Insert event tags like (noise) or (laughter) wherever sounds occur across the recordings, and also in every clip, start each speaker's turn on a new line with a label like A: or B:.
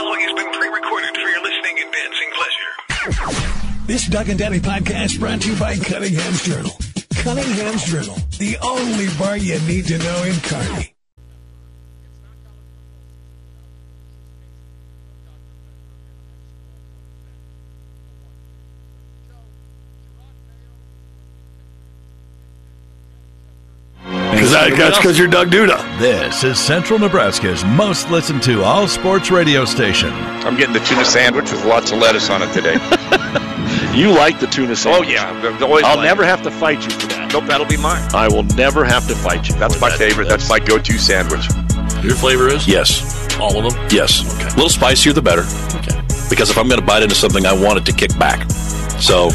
A: following has been pre-recorded for your listening and dancing pleasure.
B: This Doug and Daddy podcast brought to you by Cunningham's Journal. Cunningham's Journal, the only bar you need to know in Kearney.
C: That's because you're Doug Duda.
D: This is Central Nebraska's most listened to all sports radio station.
E: I'm getting the tuna sandwich with lots of lettuce on it today. (laughs)
C: You like the tuna sandwich.
E: oh yeah, I've always
C: I'll
E: liked
C: never
E: it.
C: have to fight you for that.
E: Nope, that'll be mine.
C: I will never have to fight you.
E: That's my
C: that.
E: favorite. That's my go-to sandwich.
F: Your flavor is?
G: Yes.
F: All of them?
G: Yes.
F: Okay.
G: A little spicier, the better.
F: Okay.
G: Because if I'm going to bite into something, I want it to kick back. So,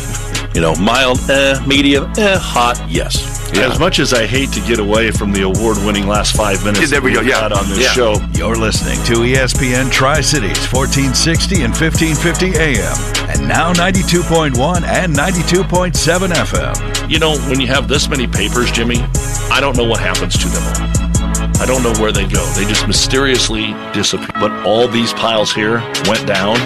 G: you know, mild, eh, medium, eh, hot, yes.
C: As much as I hate to get away from the award-winning last five minutes
E: Yeah, there we go, yeah.
C: had on this
E: Yeah.
C: show,
D: You're listening to ESPN Tri Cities 1460 and 1550 AM, and now 92.1 and 92.7 FM.
F: You know, when you have this many papers, Jimmy, I don't know what happens to them all. I don't know where they go. They just mysteriously disappear. But all these piles here went down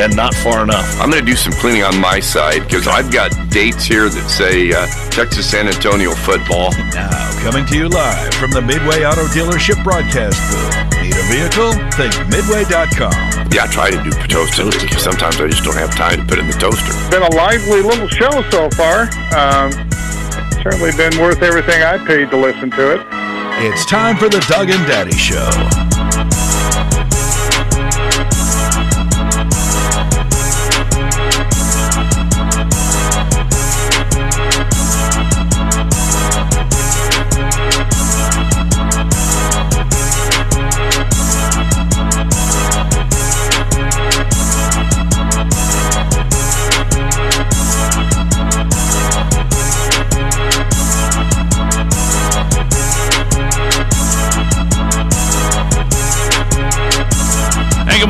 F: and not far enough.
E: I'm going to do some cleaning on my side because I've got dates here that say uh, Texas San Antonio football.
D: Now, coming to you live from the Midway Auto Dealership broadcast booth. Need a vehicle? Think Midway.com.
E: Yeah, I try to do toasted. because Sometimes I just don't have time to put it in the toaster.
H: been a lively little show so far. Um, certainly been worth everything I paid to listen to it.
D: It's time for the Doug and Daddy Show.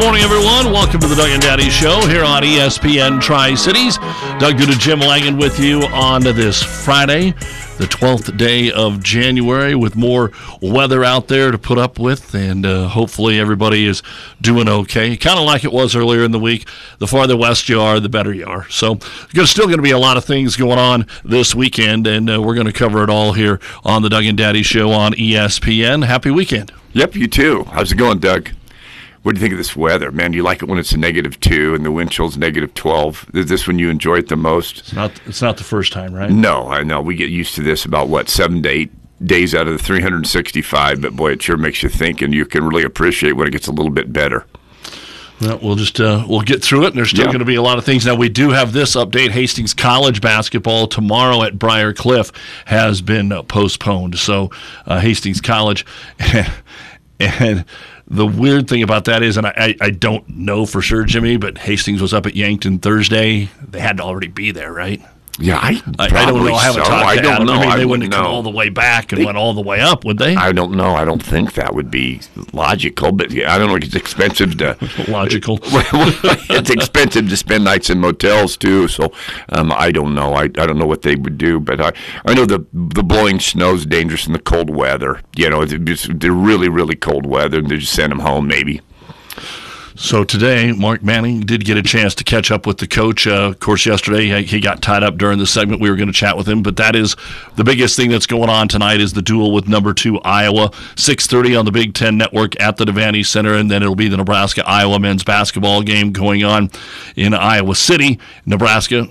F: Morning, everyone. Welcome to the Doug and Daddy Show here on ESPN Tri Cities. Doug Duda, Jim Langan with you on this Friday, the 12th day of January, with more weather out there to put up with, and uh, hopefully everybody is doing okay. Kind of like it was earlier in the week. The farther west you are, the better you are. So, there's still going to be a lot of things going on this weekend, and uh, we're going to cover it all here on the Doug and Daddy Show on ESPN. Happy weekend.
E: Yep, you too. How's it going, Doug? What do you think of this weather, man? Do you like it when it's a negative two and the wind chill's negative twelve? Is this when you enjoy it the most?
F: It's not, it's not the first time, right?
E: No, I know. We get used to this about what seven to eight days out of the 365, but boy, it sure makes you think, and you can really appreciate when it gets a little bit better.
F: Well, we'll just uh, we'll get through it, and there's still
E: Yeah.
F: going to be a lot of things. Now we do have this update: Hastings College basketball tomorrow at Briar Cliff has been uh, postponed. So uh, Hastings College, (laughs) and the weird thing about that is, and I, I don't know for sure, Jimmy, but Hastings was up at Yankton Thursday. They had to already be there, right?
E: Yeah, I,
F: I, I don't know. I haven't
E: so.
F: talked
E: I
F: to
E: don't
F: Adam.
E: know.
F: I mean, they
E: I
F: wouldn't
E: wouldn't
F: come all the way back and
E: They-
F: went all the way up, would they?
E: I don't know. I don't think that would be logical, but yeah, I don't know. It's expensive to. (laughs)
F: Logical. (laughs)
E: it's expensive to spend nights in motels too. So um, I don't know. I, I don't know what they would do, but I I know the the blowing snow is dangerous in the cold weather. You know, it's just, they're really really cold weather, and they just send them home maybe.
F: So today, Mark Manning did get a chance to catch up with the coach. Uh, of course, yesterday he- got tied up during the segment. We were going to chat with him, but that is the biggest thing that's going on tonight is the duel with number two Iowa, six thirty on the Big Ten Network at the Devaney Center, and then it'll be the Nebraska Iowa men's basketball game going on in Iowa City, Nebraska.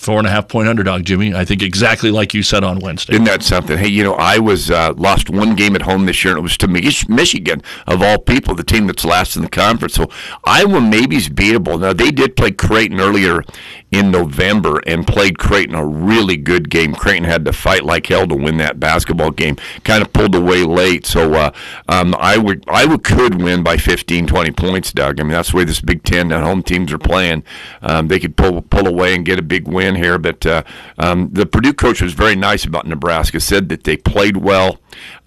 F: Four and a half point underdog, Jimmy. I think exactly like you said on Wednesday.
E: Isn't that something? Hey, you know, I was uh, lost one game at home this year, and it was to Michigan, of all people, the team that's last in the conference. So Iowa maybe is beatable. Now, they did play Creighton earlier in November and played Creighton a really good game. Creighton had to fight like hell to win that basketball game. Kind of pulled away late. So uh, um, Iowa, Iowa could win by 15, 20 points, Doug. I mean, that's the way this Big Ten and home teams are playing. Um, they could pull pull away and get a big win here. But uh, um, the Purdue coach was very nice about Nebraska. Said that they played well,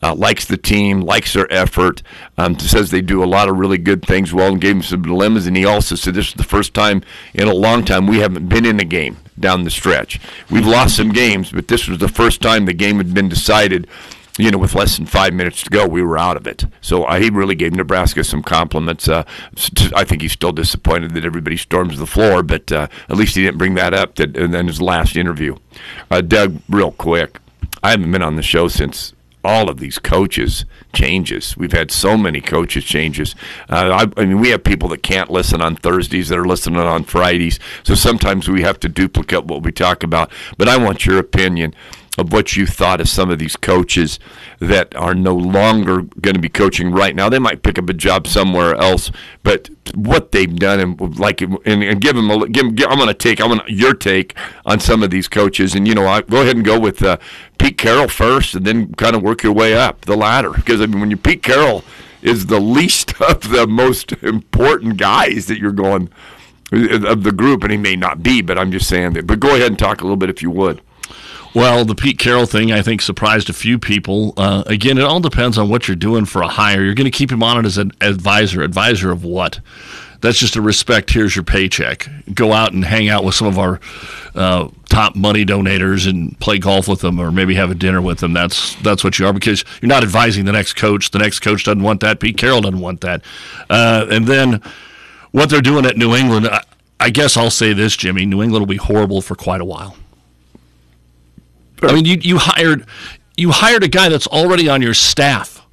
E: uh, likes the team, likes their effort. Um, says they do a lot of really good things well, and gave him some dilemmas. And he also said this is the first time in a long time we haven't been in a game down the stretch. We've lost some games, but this was the first time the game had been decided you know, with less than five minutes to go, we were out of it. So uh, he really gave Nebraska some compliments. Uh, I think he's still disappointed that everybody storms the floor, but uh, at least he didn't bring that up that, in his last interview. Uh, Doug, real quick, I haven't been on the show since all of these coaches changes. We've had so many coaches changes. Uh, I, I, mean, we have people that can't listen on Thursdays that are listening on Fridays. So sometimes we have to duplicate what we talk about. But I want your opinion of what you thought of some of these coaches that are no longer going to be coaching right now. They might pick up a job somewhere else, but what they've done and like and, and give them a give, give I'm going to take I want your take on some of these coaches and you know I go ahead and go with uh, Pete Carroll first and then kind of work your way up the ladder because I mean when you Pete Carroll is the least (laughs) of the most important guys that you're going of the group and he may not be but I'm just saying that but go ahead and talk a little bit if you would.
F: Well, the Pete Carroll thing, I think, surprised a few people. Uh, again, it all depends on what you're doing for a hire. You're going to keep him on it as an advisor. Advisor of what? That's just a respect. Here's your paycheck. Go out and hang out with some of our uh, top money donators and play golf with them, or maybe have a dinner with them. That's that's what you are because you're not advising the next coach. The next coach doesn't want that. Pete Carroll doesn't want that. Uh, and then what they're doing at New England, I, I guess I'll say this, Jimmy. New England will be horrible for quite a while. I mean, you, you hired you hired a guy that's already on your staff.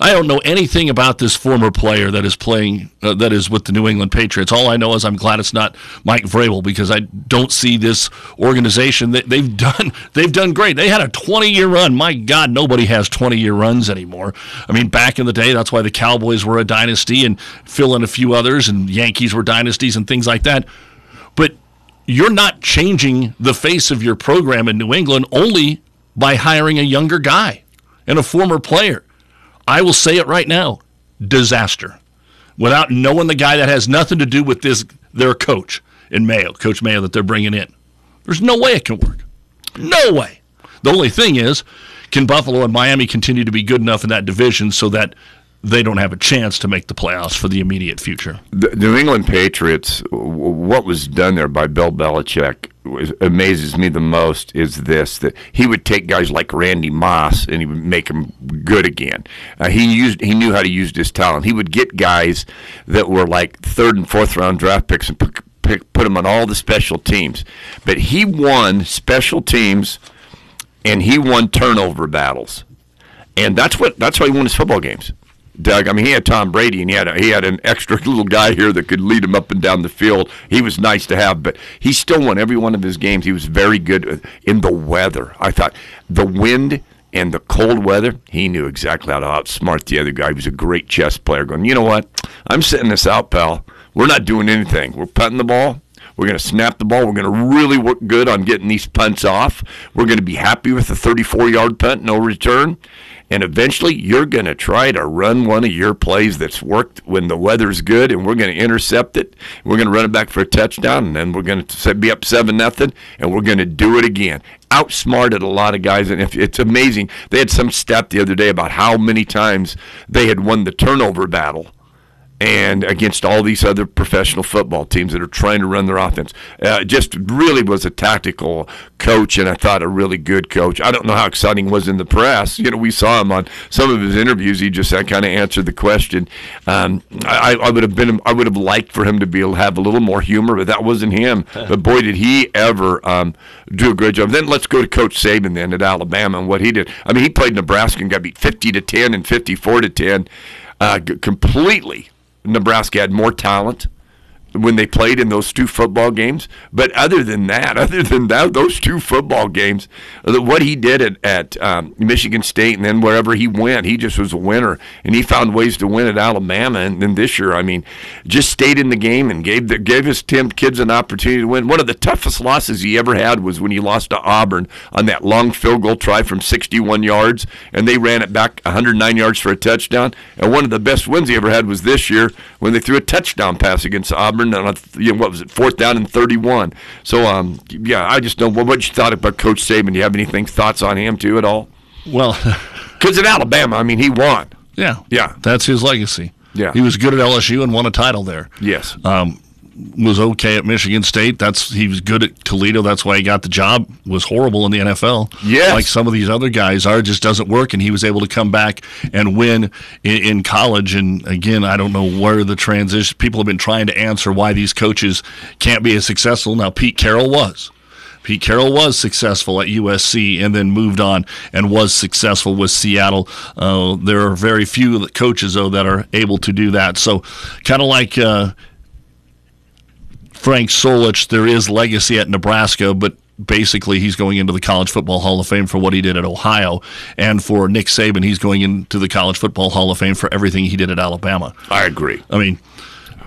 F: I don't know anything about this former player that is playing uh, that is with the New England Patriots. All I know is I'm glad it's not Mike Vrabel because I don't see this organization that they've done (laughs) they've done great. They had a 20 year run. My God, nobody has 20 year runs anymore. I mean, back in the day, that's why the Cowboys were a dynasty and fill in a few others, and Yankees were dynasties and things like that. You're not changing the face of your program in New England only by hiring a younger guy and a former player. I will say it right now disaster. Without knowing the guy that has nothing to do with this, their coach in Mayo, Coach Mayo that they're bringing in. There's no way it can work. No way. The only thing is, can Buffalo and Miami continue to be good enough in that division so that they don't have a chance to make the playoffs for the immediate future.
E: The New England Patriots, what was done there by Bill Belichick amazes me the most is this that he would take guys like Randy Moss and he would make them good again. Uh, he used he knew how to use his talent. He would get guys that were like third and fourth round draft picks and put, pick, put them on all the special teams. But he won special teams and he won turnover battles. And that's what that's why he won his football games. Doug. I mean, he had Tom Brady, and he had a, he had an extra (laughs) little guy here that could lead him up and down the field. He was nice to have, but he still won every one of his games. He was very good uh, in the weather. I thought the wind and the cold weather, he knew exactly how to outsmart the other guy. He was a great chess player. Going, you know what? I'm sitting this out, pal. We're not doing anything. We're punting the ball. We're going to snap the ball. We're going to really work good on getting these punts off. We're going to be happy with the 34 yard punt, no return. And eventually, you're going to try to run one of your plays that's worked when the weather's good, and we're going to intercept it. We're going to run it back for a touchdown, and then we're going to be up seven nothing, and we're going to do it again. Outsmarted a lot of guys, and if, it's amazing. They had some stat the other day about how many times they had won the turnover battle and against all these other professional football teams that are trying to run their offense. Uh, just really was a tactical coach, and I thought a really good coach. I don't know how exciting was in the press. You know, we saw him on some of his interviews. He just kind of answered the question. Um, I, I, would have been, I would have liked for him to be able have a little more humor, but that wasn't him. (laughs) but boy, did he ever um, do a great job. Then let's go to Coach Saban then at Alabama and what he did. I mean, he played Nebraska and got beat fifty to ten and fifty-four to ten, uh, completely Nebraska had more talent when they played in those two football games. But other than that, (laughs) other than that, those two football games, what he did at, at um, Michigan State and then wherever he went, he just was a winner. And he found ways to win at Alabama. And then this year, I mean, just stayed in the game and gave the, gave his Tim kids an opportunity to win. One of the toughest losses he ever had was when he lost to Auburn on that long field goal try from 61 yards, and they ran it back 109 yards for a touchdown. And one of the best wins he ever had was this year when they threw a touchdown pass against Auburn Auburn on a, you know, what was it, fourth down and 31. So, um, yeah, I just don't know what, what you thought about Coach Saban. Do you have anything thoughts on him too at all?
F: Well, (laughs)
E: because in Alabama, I mean, he won.
F: Yeah,
E: yeah,
F: that's his legacy.
E: Yeah,
F: he was good at LSU and won a title there.
E: Yes.
F: Um, was okay at Michigan State. That's he was good at Toledo. That's why he got the job. Was horrible in the NFL.
E: Yes.
F: like some of these other guys are. Just doesn't work, and he was able to come back and win in, in college. And again, I don't know where the transition. People have been trying to answer why these coaches can't be as successful. Now, Pete Carroll was. Pete Carroll was successful at USC and then moved on and was successful with Seattle. Uh, there are very few coaches, though, that are able to do that. So, kind of like uh, Frank Solich, there is legacy at Nebraska, but basically he's going into the College Football Hall of Fame for what he did at Ohio. And for Nick Saban, he's going into the College Football Hall of Fame for everything he did at Alabama.
E: I agree.
F: I mean,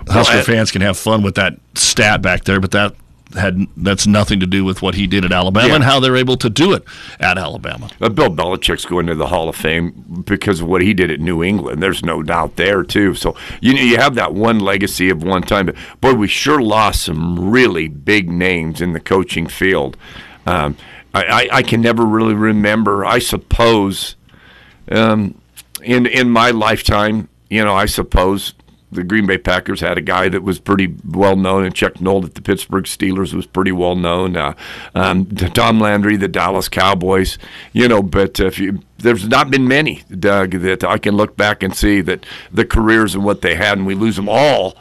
F: Husker
E: I-
F: fans can have fun with that stat back there, but that had that's nothing to do with what he did at Alabama
E: Yeah.
F: and how they're able to do it at Alabama.
E: Bill Belichick's going to the Hall of Fame because of what he did at New England. There's no doubt there too. So you know you have that one legacy of one time, but boy, we sure lost some really big names in the coaching field. Um, I, I, I can never really remember. I suppose um, in in my lifetime, you know, I suppose the Green Bay Packers had a guy that was pretty well known, and Chuck Noll at the Pittsburgh Steelers was pretty well known. Uh, um, Tom Landry, the Dallas Cowboys, you know, but if you there's not been many, Doug, that I can look back and see that the careers and what they had, and we lose them all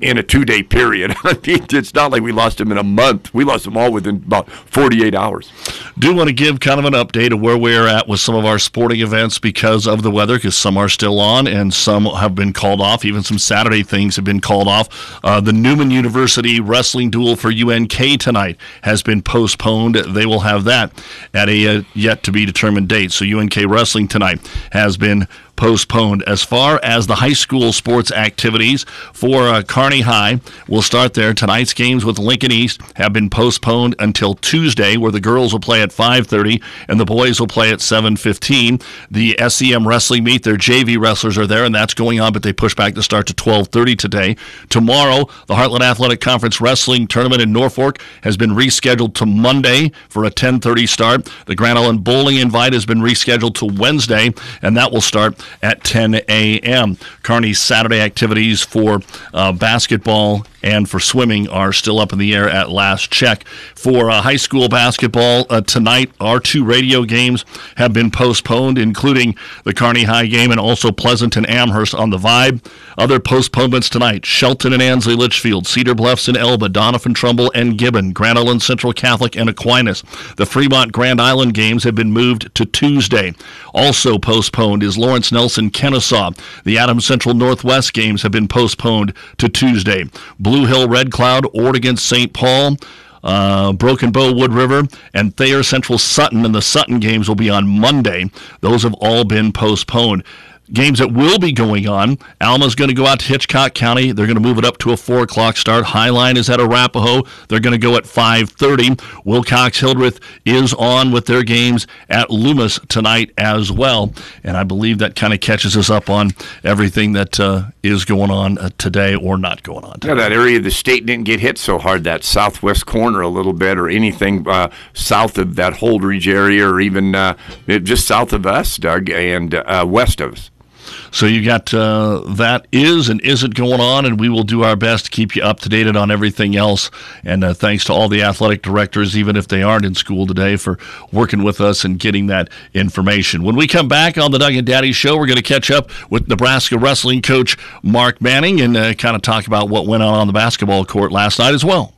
E: in a two day period. (laughs) I mean, it's not like we lost them in a month. We lost them all within about 48 hours.
F: Do want to give kind of an update of where we're at with some of our sporting events because of the weather, because some are still on and some have been called off. Even some Saturday things have been called off. Uh, the Newman University wrestling duel for UNK tonight has been postponed. They will have that at a uh, yet to be determined date. So UNK wrestling tonight has been postponed. As far as the high school sports activities for uh, High, we'll start there. Tonight's games with Lincoln East have been postponed until Tuesday, where the girls will play at 5:30 and the boys will play at 7:15. The SEM wrestling meet, their JV wrestlers are there, and that's going on, but they push back the start to 12:30 today. Tomorrow, the Heartland Athletic Conference wrestling tournament in Norfolk has been rescheduled to Monday for a 10:30 start. The Grand Island Bowling Invite has been rescheduled to Wednesday, and that will start at 10 a.m. Kearney's Saturday activities for uh, basketball and for swimming are still up in the air at last check. For uh, high school basketball uh, tonight, our two radio games have been postponed, including the Kearney High game and also Pleasant and Amherst on the Vibe. Other postponements tonight: Shelton and Ansley Litchfield, Cedar Bluffs and Elba, Doniphan Trumbull and Gibbon, Grand Island Central Catholic and Aquinas. The Fremont Grand Island games have been moved to Tuesday. Also postponed is Lawrence Nelson Kenesaw. The Adams Central Northwest games have been postponed to Tuesday. Blue Hill Red Cloud, Ord against St. Paul. Uh, Broken Bow Wood River and Thayer Central Sutton and the Sutton games will be on Monday. Those have all been postponed. Games that will be going on. Alma's going to go out to Hitchcock County. They're going to move it up to a four o'clock start. Hi-Line is at Arapahoe. They're going to go at five thirty. Wilcox Hildreth is on with their games at Loomis tonight as well. And I believe that kind of catches us up on everything that uh, is going on uh, today or not going on. Today.
E: Yeah, that area of the state didn't get hit so hard, that southwest corner a little bit, or anything uh, south of that Holdrege area, or even uh, just south of us, Doug, and uh, west of us.
F: So you got uh, that is and isn't going on, and we will do our best to keep you up to date on everything else. And uh, thanks to all the athletic directors, even if they aren't in school today, for working with us and getting that information. When we come back on the Doug and Daddy Show, we're going to catch up with Nebraska wrestling coach Mark Manning and uh, kind of talk about what went on on the basketball court last night as well.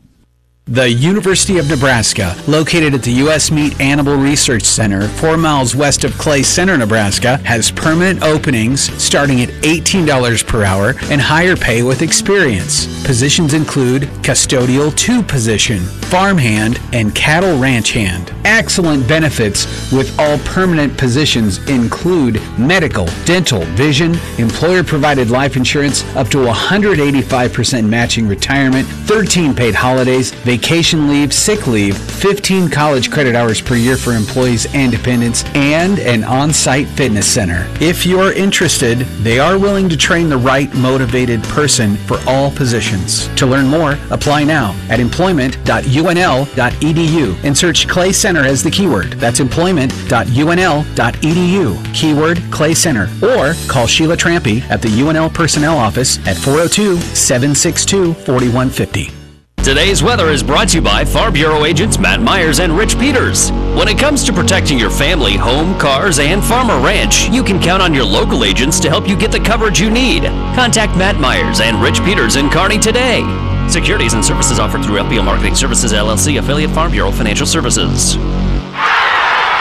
I: The University of Nebraska, located at the U.S. Meat Animal Research Center, four miles west of Clay Center, Nebraska, has permanent openings starting at $18 per hour and higher pay with experience. Positions include custodial two position, farmhand, and cattle ranch hand. Excellent benefits with all permanent positions include medical, dental, vision, employer provided life insurance, up to 185% matching retirement, 13 paid holidays, vacation vacation leave, sick leave, 15 college credit hours per year for employees and dependents, and an on site fitness center. If you're interested, they are willing to train the right motivated person for all positions. To learn more, apply now at employment.unl.edu and search Clay Center as the keyword. That's employment.unl.edu, keyword Clay Center, or call Sheila Trampy at the UNL Personnel Office at 402 762 4150.
J: Today's weather is brought to you by Farm Bureau agents Matt Myers and Rich Peters. When it comes to protecting your family, home, cars, and farm or ranch, you can count on your local agents to help you get the coverage you need. Contact Matt Myers and Rich Peters in Kearney today. Securities and services offered through FBL Marketing Services LLC, affiliate Farm Bureau Financial Services.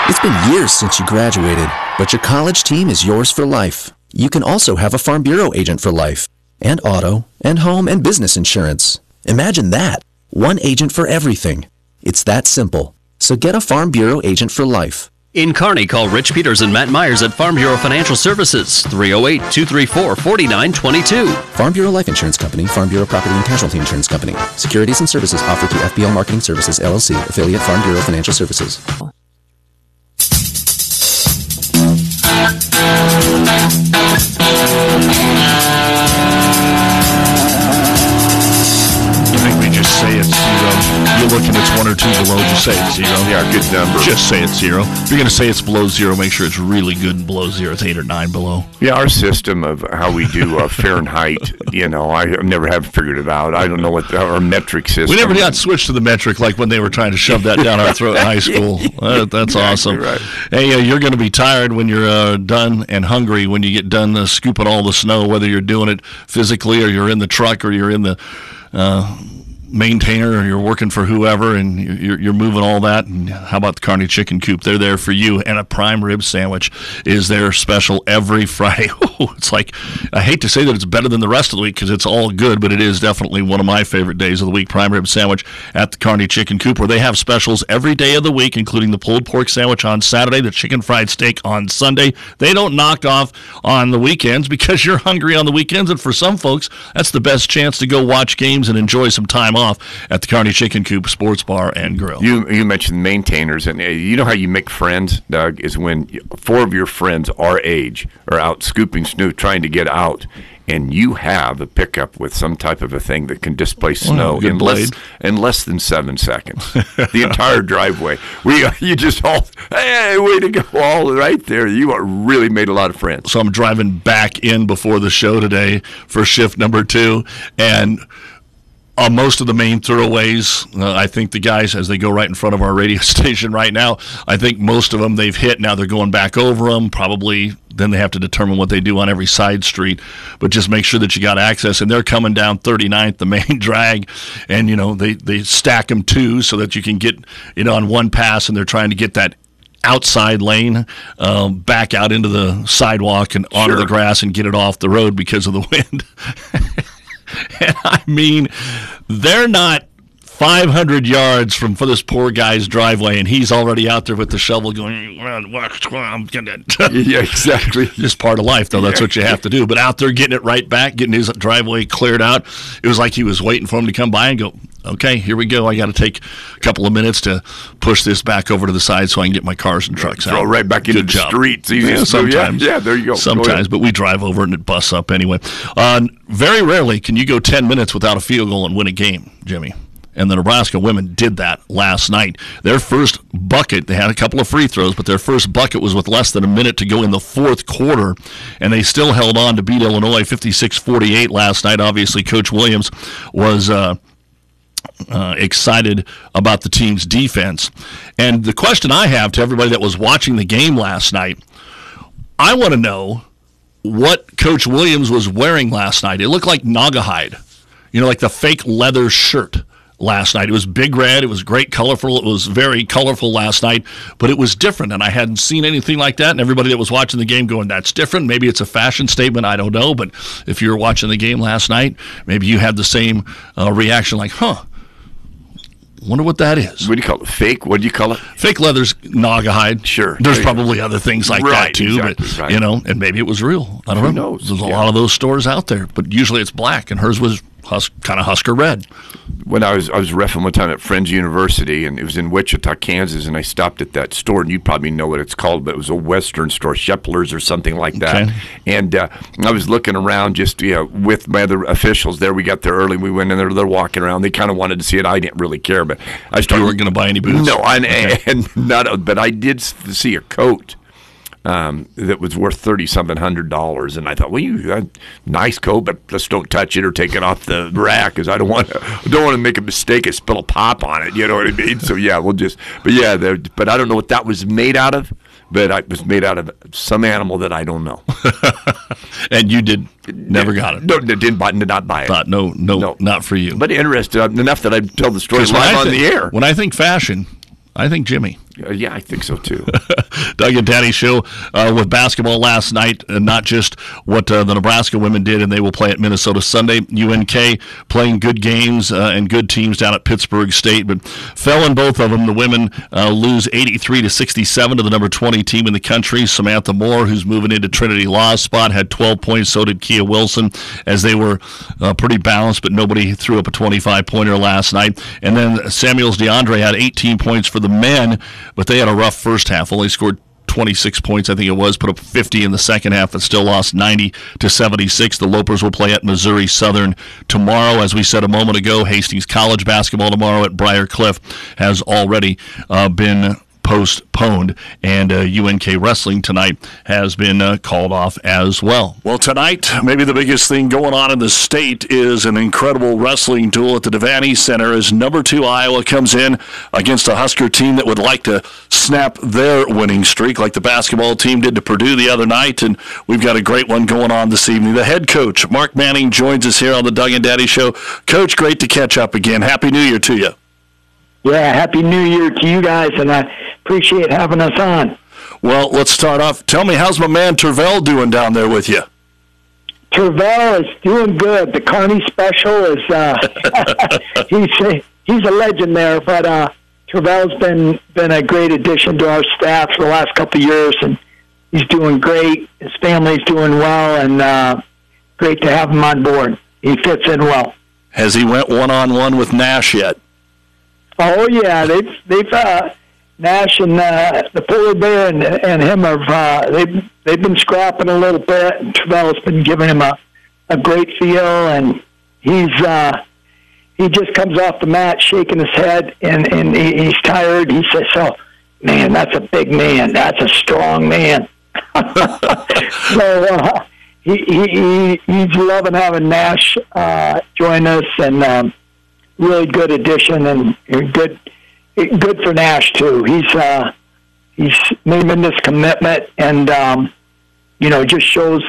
K: It's been years since you graduated, but your college team is yours for life. You can also have a Farm Bureau agent for life, and auto, and home and business insurance. Imagine that. One agent for everything. It's that simple. So get a Farm Bureau agent for life.
J: In Kearney, call Rich Peters and Matt Myers at Farm Bureau Financial Services, 308 234 4922.
K: Farm Bureau Life Insurance Company, Farm Bureau Property and Casualty Insurance Company. Securities and services offered through FBL Marketing Services, LLC, affiliate Farm Bureau Financial Services.
F: You're looking, it's one or two below. Just say it's zero.
E: Yeah, good number.
F: Just say it's zero. If you're going to say it's below zero, make sure it's really good and below zero. It's eight or nine below.
E: Yeah, our system of how we do uh, Fahrenheit, you know, I never have figured it out. I don't know what the, our metric system.
F: We never got switched to the metric like when they were trying to shove that down our throat in high (laughs) school. Uh, that's awesome.
E: right.
F: Hey, uh, you're going to be tired when you're uh, done and hungry when you get done uh, scooping all the snow, whether you're doing it physically or you're in the truck or you're in the uh, maintainer or you're working for whoever and you're, you're moving all that. And how about the Kearney Chicken Coop? They're there for you. And a prime rib sandwich is their special every (laughs) Friday. It's like, I hate to say that it's better than the rest of the week because it's all good, but it is definitely one of my favorite days of the week. Prime rib sandwich at the Kearney Chicken Coop, where they have specials every day of the week, including the pulled pork sandwich on Saturday, the chicken fried steak on Sunday. They don't knock off on the weekends (laughs) because you're hungry on the weekends. And for some folks, that's the best chance to go watch games and enjoy some time off at the Kearney Chicken Coop Sports Bar and Grill.
E: You you mentioned maintainers, and uh, you know how you make friends, Doug, is when four of your friends our age are out scooping snow, trying to get out, and you have a pickup with some type of a thing that can displace snow in less in less than seven seconds. (laughs) the entire driveway. We you just all hey way to go all right there. You are really made a lot of friends.
F: So I'm driving back in before the show today for shift number two, and on most of the main thoroughways, uh, I think the guys, as they go right in front of our radio (laughs) station right now, I think most of them they've hit. Now they're going back over them. Probably then they have to determine what they do on every side street. But just make sure that you got access. And they're coming down 39th, the main (laughs) drag, and you know they they stack them too, so that you can get you know on one pass, and they're trying to get that outside lane um, back out into the sidewalk and onto the grass and get it off the road because of the (laughs) wind. (laughs) and I mean, they're not 500 yards from for this poor guy's driveway, and he's already out there with the shovel going. I'm gonna-" (laughs)
E: yeah, exactly.
F: Just part of life, though. That's what you have to do. But out there, getting it right back, getting his driveway cleared out. It was like he was waiting for him to come by and go. Okay, here we go. I got to take a couple of minutes to push this back over to the side so I can get my cars and trucks
E: Throw
F: out.
E: it right back into
F: Good
E: the
F: job.
E: street. It's easy
F: Yeah,
E: do. Yeah,
F: sometimes.
E: yeah, there you go. Go
F: Sometimes,
E: ahead.
F: but we drive over and it busts up anyway. Uh, very rarely can you go 10 minutes without a field goal and win a game, Jimmy. And the Nebraska women did that last night. Their first bucket, they had a couple of free throws, but their first bucket was with less than a minute to go in the fourth quarter. And they still held on to beat Illinois 56 48 last night. Obviously, Coach Williams was. Uh, uh, excited about the team's defense. And the question I have to everybody that was watching the game last night I want to know what Coach Williams was wearing last night. It looked like Naugahyde, you know, like the fake leather shirt last night. It was big red. It was great, colorful. It was very colorful last night, but it was different, and I hadn't seen anything like that. And everybody that was watching the game going, "That's different." Maybe it's a fashion statement. I don't know. But if you were watching the game last night, maybe you had the same uh, reaction, like, "Huh." Wonder what that is.
E: What do you call it? Fake? What do you call it?
F: Fake leather's Naugahyde.
E: Sure.
F: There's probably other things like that too,
E: exactly,
F: but
E: right.
F: you know, and maybe it was real. I don't
E: Who
F: know.
E: knows?
F: There's a
E: Yeah.
F: lot of those stores out there, but usually it's black, and hers was Hus- kind of Husker red.
E: when I was I was refing one time at Friends University, and it was in Wichita, Kansas, and I stopped at that store, and you probably know what it's called, but it was a Western store, Shepler's or something like that.
F: Okay.
E: And uh, I was looking around just you know with my other officials there. We got there early. We went in there. They're walking around. They kind of wanted to see it. I didn't really care, but I started.
F: You weren't going to buy any boots.
E: No, and, and (laughs) not. But I did see a coat um, that was worth thirty something hundred dollars, and I thought, well, you uh, nice coat, but just don't touch it or take it off the rack, because I don't want to don't want to make a mistake and spill a pop on it. You know what I mean? So yeah, we'll just. But yeah, but I don't know what that was made out of. But it was made out of some animal that I don't know. (laughs)
F: And you did never got it.
E: No, didn't buy, did not buy it.
F: Thought no, no, not for you.
E: But interested enough that I tell the story live on
F: thi-
E: the air.
F: When I think fashion, I think Jimmy.
E: Uh, yeah, I think so too. (laughs)
F: Doug and Daddy show uh, with basketball last night, and not just what uh, the Nebraska women did, and they will play at Minnesota Sunday. UNK playing good games uh, and good teams down at Pittsburg State, but fell in both of them. The women uh, lose 83 to 67 to the number 20 team in the country. Samantha Moore, who's moving into Trinity Law's spot, had 12 points. So did Kia Wilson, as they were uh, pretty balanced, but nobody threw up a 25 pointer last night. And then Samuels DeAndre had 18 points for the men, but they had a rough first half. Only scored 26 points, I think it was, put up 50 in the second half, but still lost 90 to 76. The Lopers will play at Missouri Southern tomorrow. As we said a moment ago, Hastings College basketball tomorrow at Briar Cliff has already uh, been postponed, and uh, UNK wrestling tonight has been uh, called off as well. Well, tonight, maybe the biggest thing going on in the state is an incredible wrestling duel at the Devaney Center as number two Iowa comes in against a Husker team that would like to snap their winning streak like the basketball team did to Purdue the other night. And we've got a great one going on this evening. The head coach, Mark Manning, joins us here on the Doug and Daddy Show. Coach, great to catch up again. Happy New Year to you.
L: Yeah, happy New Year to you guys, and I appreciate having us on.
F: Well, let's start off. Tell me, how's my man Tervel doing down there with you?
L: Tervel is doing good. The Kearney special is uh, (laughs) he's a, he's a legend there, but uh, Tervel's been been a great addition to our staff for the last couple of years, and he's doing great. His family's doing well, and uh, great to have him on board. He fits in well.
F: Has he went one on one with Nash yet?
L: Oh yeah, they've they've uh, Nash and uh, the polar bear and and him have uh, they've they've been scrapping a little bit. And Tervel's been giving him a a great feel, and he's uh, he just comes off the mat shaking his head, and and he, he's tired. He says, "So, man, that's a big man. That's a strong man." (laughs) so uh, he, he he he's loving having Nash uh, join us, and. Um, really good addition and good good for Nash too. He's uh, he's making this commitment and um, you know just shows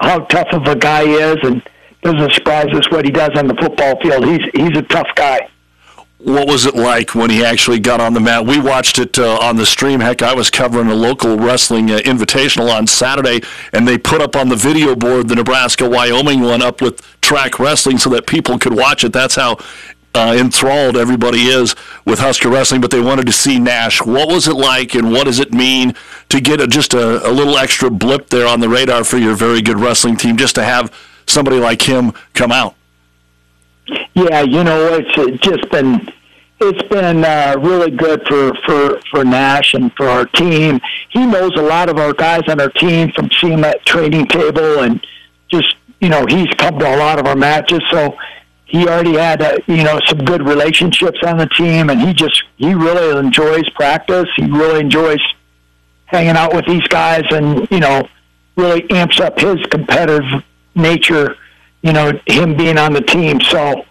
L: how tough of a guy he is and doesn't surprise us what he does on the football field. He's he's a tough guy.
F: What was it like when he actually got on the mat? We watched it uh, on the stream. Heck, I was covering a local wrestling uh, invitational on Saturday, and they put up on the video board the Nebraska Wyoming one up with track wrestling so that people could watch it. That's how uh, enthralled everybody is with Husker wrestling. But they wanted to see Nash. What was it like, and what does it mean to get a, just a, a little extra blip there on the radar for your very good wrestling team, just to have somebody like him come out?
L: Yeah, you know it's just been it's been uh, really good for for for Nash and for our team. He knows a lot of our guys on our team from seeing him at training table and just you know he's come to a lot of our matches, so he already had uh, you know some good relationships on the team, and he just he really enjoys practice. He really enjoys hanging out with these guys, and you know really amps up his competitive nature. You know him being on the team, so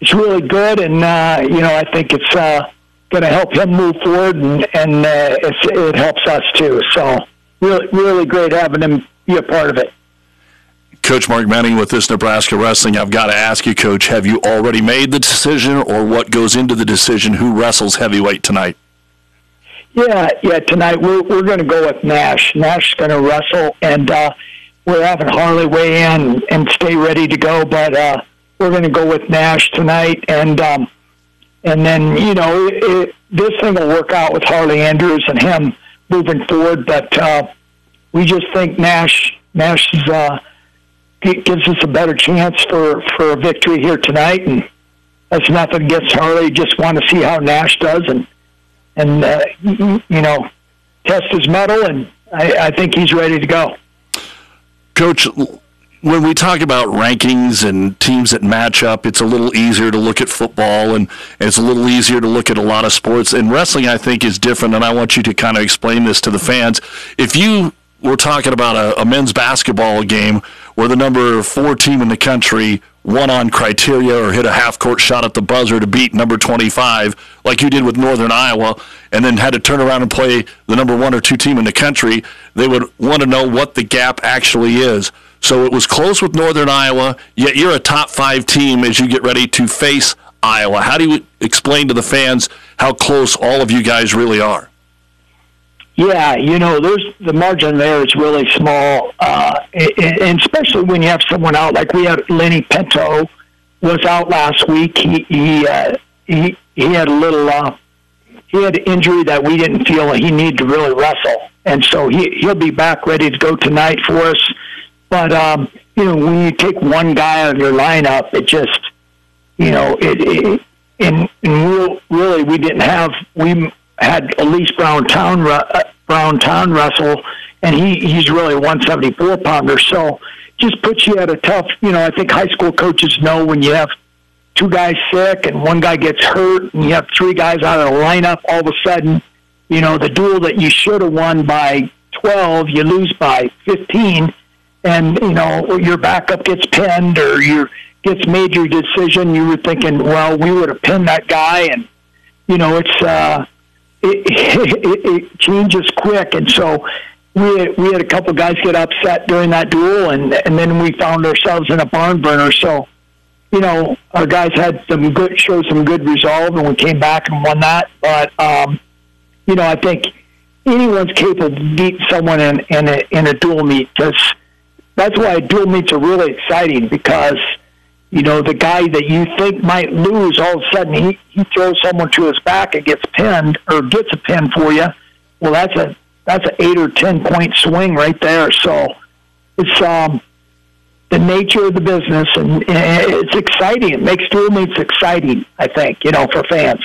L: it's really good, and uh, you know I think it's uh, going to help him move forward, and, and uh, it's, it helps us too. So really, really great having him be a part of it.
F: Coach Mark Manning with this Nebraska Wrestling. I've got to ask you, Coach, have you already made the decision or what goes into the decision who wrestles heavyweight tonight?
L: Yeah, yeah. Tonight we're we're going to go with Nash. Nash is going to wrestle, and uh, we're having Harley weigh in and stay ready to go. But uh, we're going to go with Nash tonight, and um, and then you know it, it, this thing will work out with Harley Andrews and him moving forward. But uh, we just think Nash Nash is uh, gives us a better chance for for a victory here tonight. And that's nothing against Harley. Just want to see how Nash does and and uh, you know test his mettle. And I, I think he's ready to go.
F: Coach, when we talk about rankings and teams that match up, it's a little easier to look at football and, it's a little easier to look at a lot of sports. And wrestling, I think, is different. And I want you to kind of explain this to the fans. If you were talking about a, a men's basketball game where the number four team in the country won on criteria or hit a half court shot at the buzzer to beat number 25, like you did with Northern Iowa, and then had to turn around and play the number one or two team in the country, they would want to know what the gap actually is. So it was close with Northern Iowa, yet you're a top five team as you get ready to face Iowa. How do you explain to the fans how close all of you guys really are?
L: Yeah, you know, there's the margin there is really small, uh, and especially when you have someone out like we had Lenny Pinto was out last week. He he uh, he he had a little uh, he had injury that we didn't feel he needed to really wrestle, and so he he'll be back ready to go tonight for us. But um, you know, when you take one guy out of your lineup, it just you know it. it and, and real, really, we didn't have we had Elise Brown Town uh, Brown Town wrestle, and he he's really a 174 pounder. So just puts you at a tough. You know, I think high school coaches know when you have two guys sick and one guy gets hurt, and you have three guys out of the lineup. All of a sudden, you know, the duel that you should have won by 12, you lose by 15, and you know your backup gets pinned or your gets made your decision. You were thinking, well, we would have pinned that guy, and you know it's. uh it, (laughs) it, it changes quick, and so we we had a couple guys get upset during that duel, and and then we found ourselves in a barn burner. So, you know, our guys had some good showed some good resolve, and we came back and won that. But um, you know, I think anyone's capable of beating someone in in a, in a dual meet because that's why dual meets are really exciting because you know, the guy that you think might lose, all of a sudden he, he throws someone to his back and gets pinned or gets a pin for you. Well, that's a that's an eight or ten point swing right there. So it's um, the nature of the business, and, and it's exciting. It makes dual meets exciting. I think you know for fans.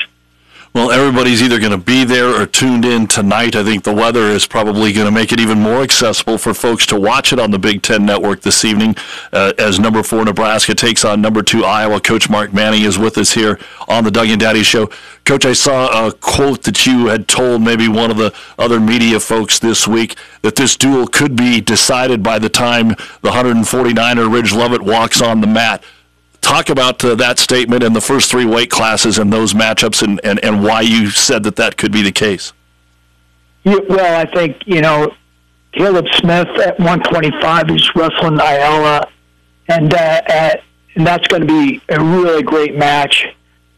F: Well, everybody's either going to be there or tuned in tonight. I think the weather is probably going to make it even more accessible for folks to watch it on the Big Ten Network this evening uh, as number four Nebraska takes on number two Iowa. Coach Mark Manning is with us here on the Doug and Daddy Show. Coach, I saw a quote that you had told maybe one of the other media folks this week that this duel could be decided by the time the 149er Ridge Lovett walks on the mat talk about uh, that statement and the first three weight classes and those matchups and, and, and why you said that that could be the case.
L: Yeah, well, I think, you know, Caleb Smith at 125 is wrestling Ayala, and, uh, at, and that's going to be a really great match.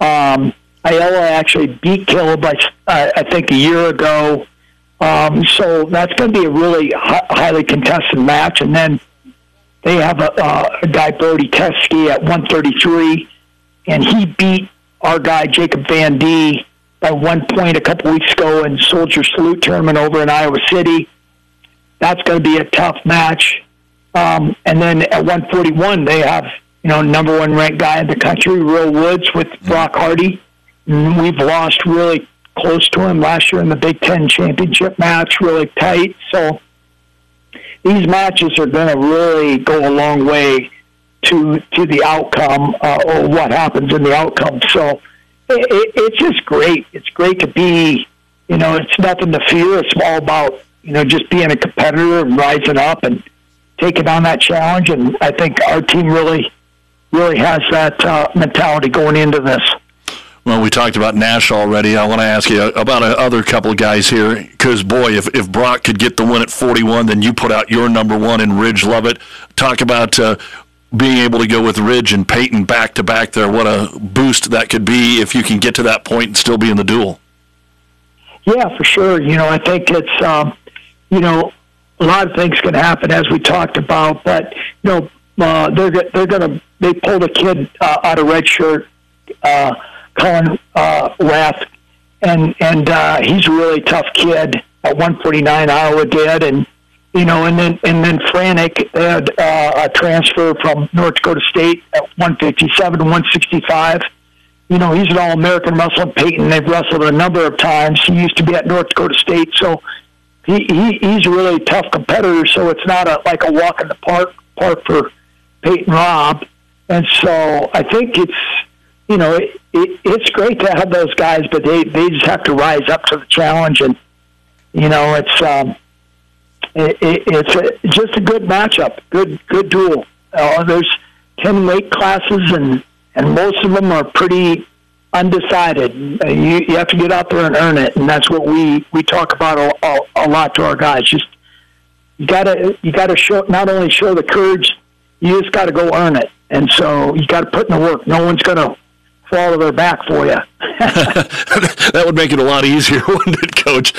L: Um, Ayala actually beat Caleb, uh, I think, a year ago. Um, so that's going to be a really hi- highly contested match. And then they have a, uh, a guy, Brody Teske, at 133, and he beat our guy, Jacob Van Dee, by one point a couple weeks ago in Soldier Salute tournament over in Iowa City. That's going to be a tough match. Um, and then at 141, they have you know number one ranked guy in the country, Real Woods, with Brock Hardy. And we've lost really close to him last year in the Big Ten championship match, really tight. So these matches are going to really go a long way to to the outcome uh, or what happens in the outcome. So it, it, it's just great. It's great to be. You know, it's nothing to fear. It's all about you know just being a competitor and rising up and taking on that challenge. And I think our team really really has that uh, mentality going into this.
F: Well, we talked about Nash already. I want to ask you about a other couple of guys here. Because, boy, if, if Brock could get the win at 41, then you put out your number one in Ridge Lovett. Talk about uh, being able to go with Ridge and Peyton back to back there. What a boost that could be if you can get to that point and still be in the duel.
L: Yeah, for sure. You know, I think it's, um, you know, a lot of things can happen as we talked about, but, you know, uh, they're, they're going to, they pulled a kid uh, out of red shirt, uh, Colin uh, Rath, and and uh, he's a really tough kid. At 149, Iowa did, and you know, and then and then Franek had uh, a transfer from North Dakota State at 157 to 165. You know, he's an All-American wrestler. Peyton, they've wrestled a number of times. He used to be at North Dakota State, so he, he he's a really tough competitor. So it's not a like a walk in the park park for Peyton Robb. And so I think it's you know it, it, it's great to have those guys, but they they just have to rise up to the challenge. And you know it's um, it, it, it's a, just a good matchup, good good duel. Uh, there's ten weight classes, and and most of them are pretty undecided. Uh, you you have to get out there and earn it, and that's what we we talk about a, a, a lot to our guys. Just you gotta you gotta show not only show the courage, you just got to go earn it. And so you got to put in the work. No one's to fall to their back for you. (laughs) (laughs)
F: that would make it a lot easier, (laughs) wouldn't it, Coach?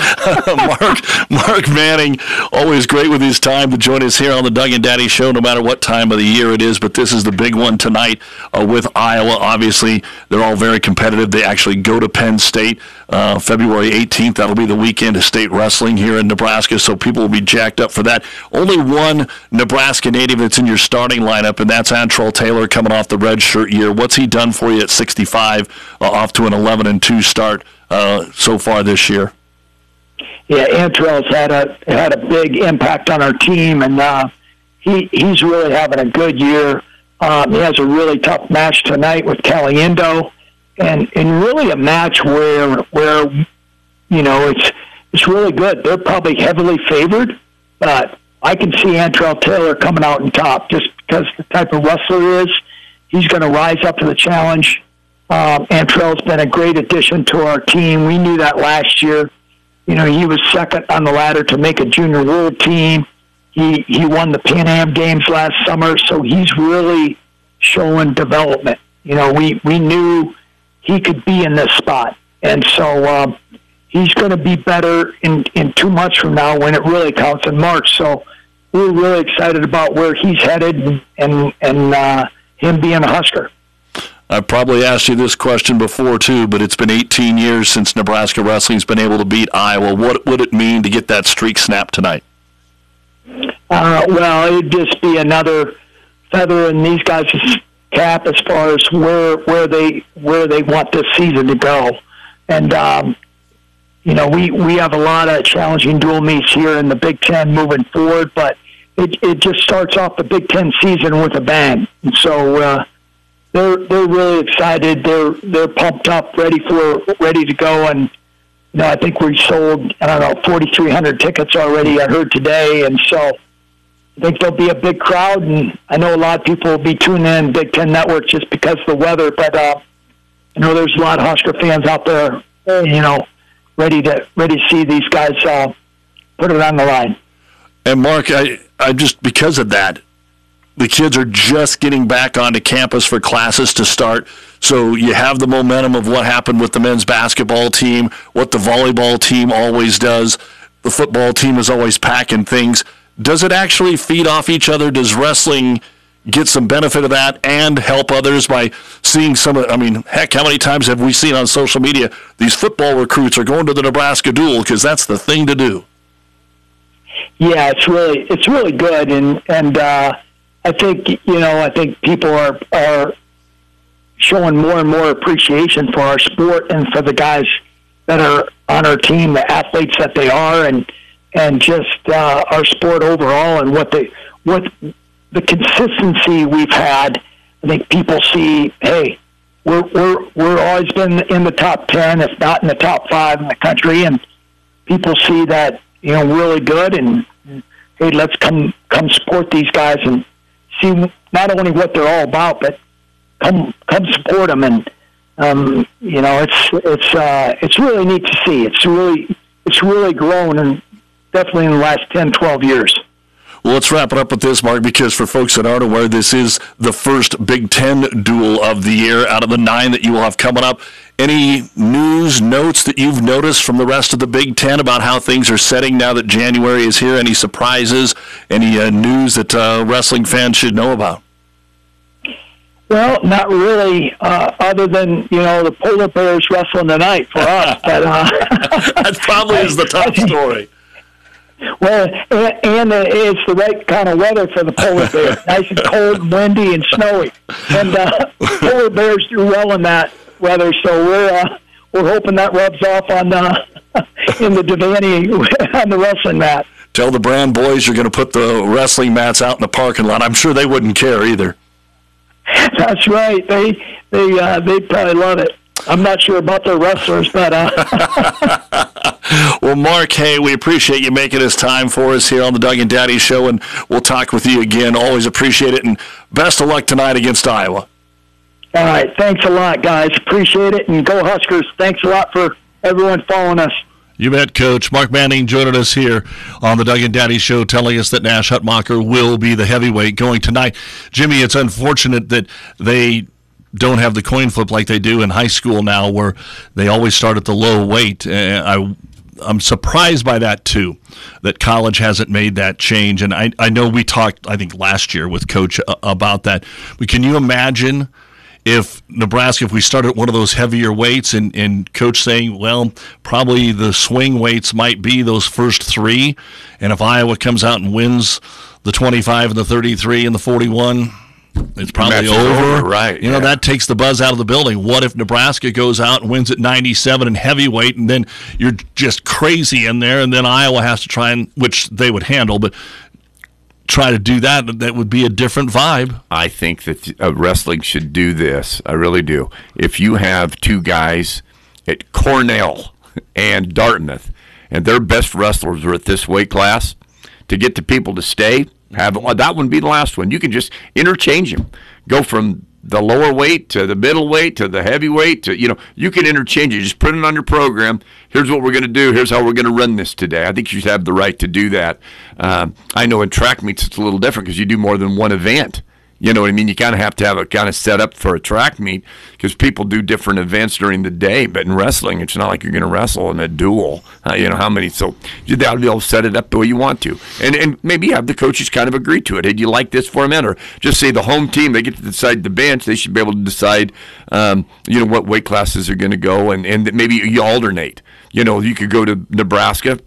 F: Mark Mark Manning, always great with his time to join us here on the Doug and Daddy Show, no matter what time of the year it is. But this is the big one tonight uh, with Iowa. Obviously, they're all very competitive. They actually go to Penn State uh, February 18th. That'll be the weekend of state wrestling here in Nebraska, so people will be jacked up for that. Only one Nebraska native that's in your starting lineup, and that's Antrell Taylor coming off the red shirt year. What's he done for you at 65, uh, off to an 11 and 2 start uh, so far this year?
L: Yeah, Antrell's had a had a big impact on our team, and uh, he he's really having a good year. Um, he has a really tough match tonight with Caliendo, and and really a match where where you know it's it's really good. They're probably heavily favored, but I can see Antrell Taylor coming out on top just because the type of wrestler he is. He's going to rise up to the challenge. Um, Antrell's been a great addition to our team. We knew that last year. You know, he was second on the ladder to make a junior world team. He he won the Pan Am Games last summer, so he's really showing development. You know, we we knew he could be in this spot, and so um, he's going to be better in in two months from now when it really counts in March. So we're really excited about where he's headed and and, and uh, him being a Husker.
F: I've probably asked you this question before too, but it's been 18 years since Nebraska wrestling's been able to beat Iowa. What would it mean to get that streak snapped tonight?
L: Uh, well, it'd just be another feather in these guys' cap as far as where where they where they want this season to go. And um, you know, we we have a lot of challenging dual meets here in the Big Ten moving forward, but it it just starts off the Big Ten season with a bang. And so uh, they're they're really excited. They're they're pumped up, ready for ready to go. And you know, I think we sold I don't know 4,300 tickets already. I heard today, and so I think there'll be a big crowd. And I know a lot of people will be tuning in Big Ten Network just because of the weather. But uh, I know there's a lot of Husker fans out there, you know, ready to ready to see these guys uh, put it on the line.
F: And Mark, I, I just because of that, the kids are just getting back onto campus for classes to start. So you have the momentum of what happened with the men's basketball team, what the volleyball team always does. The football team is always packing things. Does it actually feed off each other? Does wrestling get some benefit of that and help others by seeing some of, I mean, heck, how many times have we seen on social media these football recruits are going to the Nebraska duel because that's the thing to do?
L: Yeah, it's really it's really good, and and uh, I think you know I think people are are showing more and more appreciation for our sport and for the guys that are on our team, the athletes that they are, and and just uh, our sport overall, and what they what the consistency we've had. I think people see, hey, we're we're we're always been in the top ten, if not in the top five in the country, and people see that you know really good, and hey, let's come come support these guys and see not only what they're all about, but come come support them, and um, you know it's it's uh, it's really neat to see. It's really it's really grown, and definitely in the last 10, 12 years.
F: Well, let's wrap it up with this, Mark, because for folks that aren't aware, this is the first Big Ten duel of the year out of the nine that you will have coming up. Any news, notes that you've noticed from the rest of the Big Ten about how things are setting now that January is here? Any surprises? Any uh, news that uh, wrestling fans should know about?
L: Well, not really, uh, other than you know the polar bears wrestling tonight for us. but uh, (laughs)
F: that probably is the top (laughs) story.
L: Well, and, and it's the right kind of weather for the polar (laughs) bear. nice and cold, and windy, and snowy. And uh, (laughs) polar bears do well in that weather, so we're uh, we're hoping that rubs off on uh, (laughs) in the Devaney on the wrestling mat.
F: Tell the brand boys you're going to put the wrestling mats out in the parking lot. I'm sure they wouldn't care either.
L: That's right. They they uh, they probably love it. I'm not sure about the wrestlers, but uh, (laughs)
F: well, Mark, hey, we appreciate you making this time for us here on the Doug and Daddy Show, and we'll talk with you again. Always appreciate it, and best of luck tonight against Iowa.
L: All right, thanks a lot, guys. Appreciate it, and go Huskers. Thanks a lot for everyone following us.
F: You bet, Coach. Mark Manning joining us here on the Doug and Daddy Show, telling us that Nash Hutmacher will be the heavyweight going tonight. Jimmy, it's unfortunate that they don't have the coin flip like they do in high school now, where they always start at the low weight. I I'm surprised by that too, that college hasn't made that change. And I I know we talked I think last year with Coach uh, about that. But can you imagine? if Nebraska, if we start at one of those heavier weights and, and coach saying, well, probably the swing weights might be those first three. And if Iowa comes out and wins the 25 and the 33 and the 41, it's probably over.
E: over. Right.
F: You know, that takes the buzz out of the building. What if Nebraska goes out and wins at 97 in heavyweight and then you're just crazy in there and then Iowa has to try and, which they would handle, but try to do that, that would be a different vibe.
E: I think that uh, wrestling should do this. I really do. If you have two guys at Cornell and Dartmouth, and their best wrestlers are at this weight class, to get the people to stay, have that one be the last one. You can just interchange them. Go from the lower weight to the middle weight to the heavyweight to you know you can interchange it. Just put it on your program. Here's what we're going to do. Here's how we're going to run this today. I think you should have the right to do that. Um, i know in track meets it's a little different because you do more than one event you know what I mean? You kind of have to have it kind of set up for a track meet because people do different events during the day. But in wrestling, it's not like you're going to wrestle in a duel. Uh, you know how many? So you got to set it up the way you want to, and and maybe have the coaches kind of agree to it. Hey, do you like this format, or just say the home team they get to decide the bench. They should be able to decide, um, you know, what weight classes are going to go, and and maybe you alternate. You know, you could go to Nebraska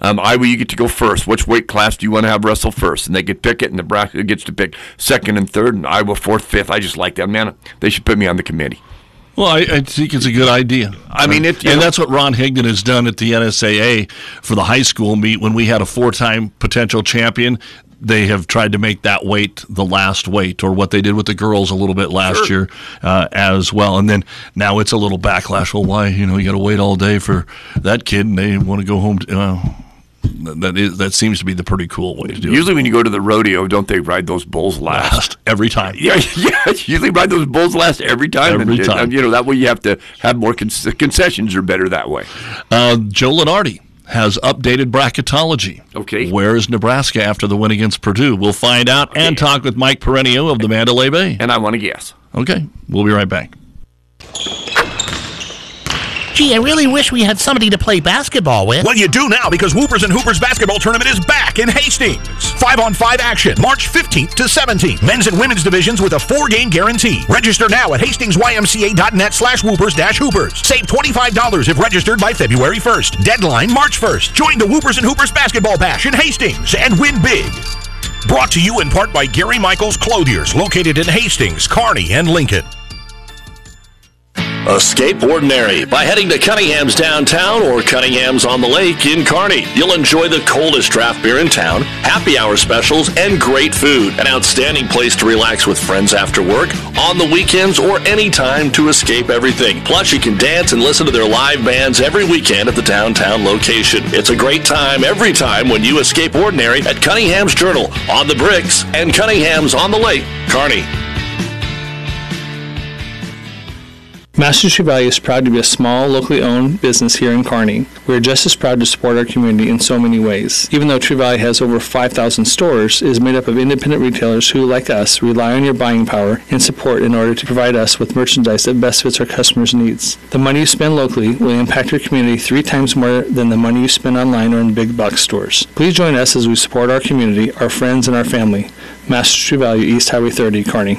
E: um, Iowa, you get to go first. Which weight class do you want to have wrestle first? And they could pick it, and Nebraska gets to pick second and third, and Iowa fourth, fifth. I just like that, man. They should put me on the committee.
F: Well, I, I, think it's a good idea.
E: I mean, it,
F: and know, that's what Ron Higdon has done at the NSAA for the high school meet. When we had a four-time potential champion, they have tried to make that weight the last weight, or what they did with the girls a little bit last sure. year uh, as well. And then now it's a little backlash. Well, why you know you got to wait all day for that kid, and they want to go home. To, uh, that is that seems to be the pretty cool way to do
E: usually it. Usually, when you go to the rodeo, don't they ride those bulls last, last
F: every time?
E: Yeah, (laughs) yeah. Usually, ride those bulls last every time.
F: Every and, time.
E: And, you know that way you have to have more con- concessions are better that way.
F: Uh, Joe Lunardi has updated bracketology.
E: Okay.
F: Where is Nebraska after the win against Purdue? We'll find out okay. and talk with Mike Piranio of the Mandalay Bay.
E: And I want to guess.
F: Okay. We'll be right back.
M: Gee, I really wish we had somebody to play basketball with.
N: Well, you do now because Whoopers and Hoopers basketball tournament is back in Hastings. Five on five action, March 15th to 17th. Men's and women's divisions with a four game guarantee. Register now at hastingsymca.net slash whoopers dash hoopers. Save $25 if registered by February 1st. Deadline March 1st. Join the Whoopers and Hoopers basketball bash in Hastings and win big. Brought to you in part by Gary Michaels Clothiers, located in Hastings, Kearney, and Lincoln.
F: Escape Ordinary by heading to Cunningham's downtown or Cunningham's on the lake in Kearney. You'll enjoy the coldest draft beer in town, happy hour specials, and great food. An outstanding place to relax with friends after work, on the weekends, or any time to escape everything. Plus, you can dance and listen to their live bands every weekend at the downtown location. It's a great time every time when you escape ordinary at Cunningham's Journal, on the bricks, and Cunningham's on the lake, Kearney.
O: Masters True Value is proud to be a small, locally owned business here in Kearney. We are just as proud to support our community in so many ways. Even though True Value has over 5,000 stores, it is made up of independent retailers who, like us, rely on your buying power and support in order to provide us with merchandise that best fits our customers' needs. The money you spend locally will impact your community three times more than the money you spend online or in big box stores. Please join us as we support our community, our friends, and our family. Masters True Value, East Highway 30, Kearney.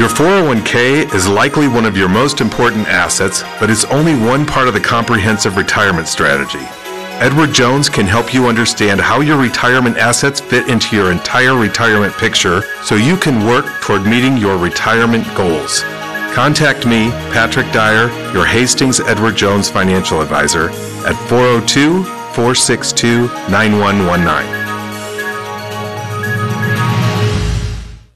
P: Your 401k is likely one of your most important assets, but it's only one part of the comprehensive retirement strategy. Edward Jones can help you understand how your retirement assets fit into your entire retirement picture so you can work toward meeting your retirement goals. Contact me, Patrick Dyer, your Hastings Edward Jones financial advisor, at 402 462 9119.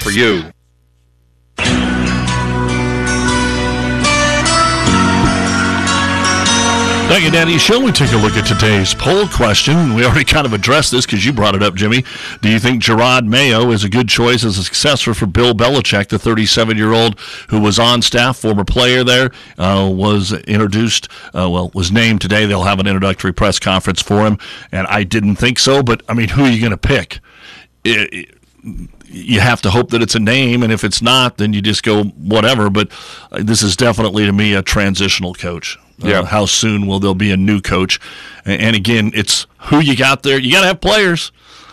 Q: for you.
F: Doug and Daddy Show, we take a look at today's poll question. We already kind of addressed this because you brought it up, Jimmy. Do you think Jerod Mayo is a good choice as a successor for Bill Belichick, the 37 year old who was on staff, former player there, uh, was introduced, uh, well, was named today. They'll have an introductory press conference for him, and I didn't think so, but I mean, who are you going to pick? It, it, you have to hope that it's a name, and if it's not, then you just go whatever. But uh, this is definitely to me a transitional coach. Uh,
E: Yeah.
F: how soon will there be a new coach? And, and again, it's who you got there. You got to have players.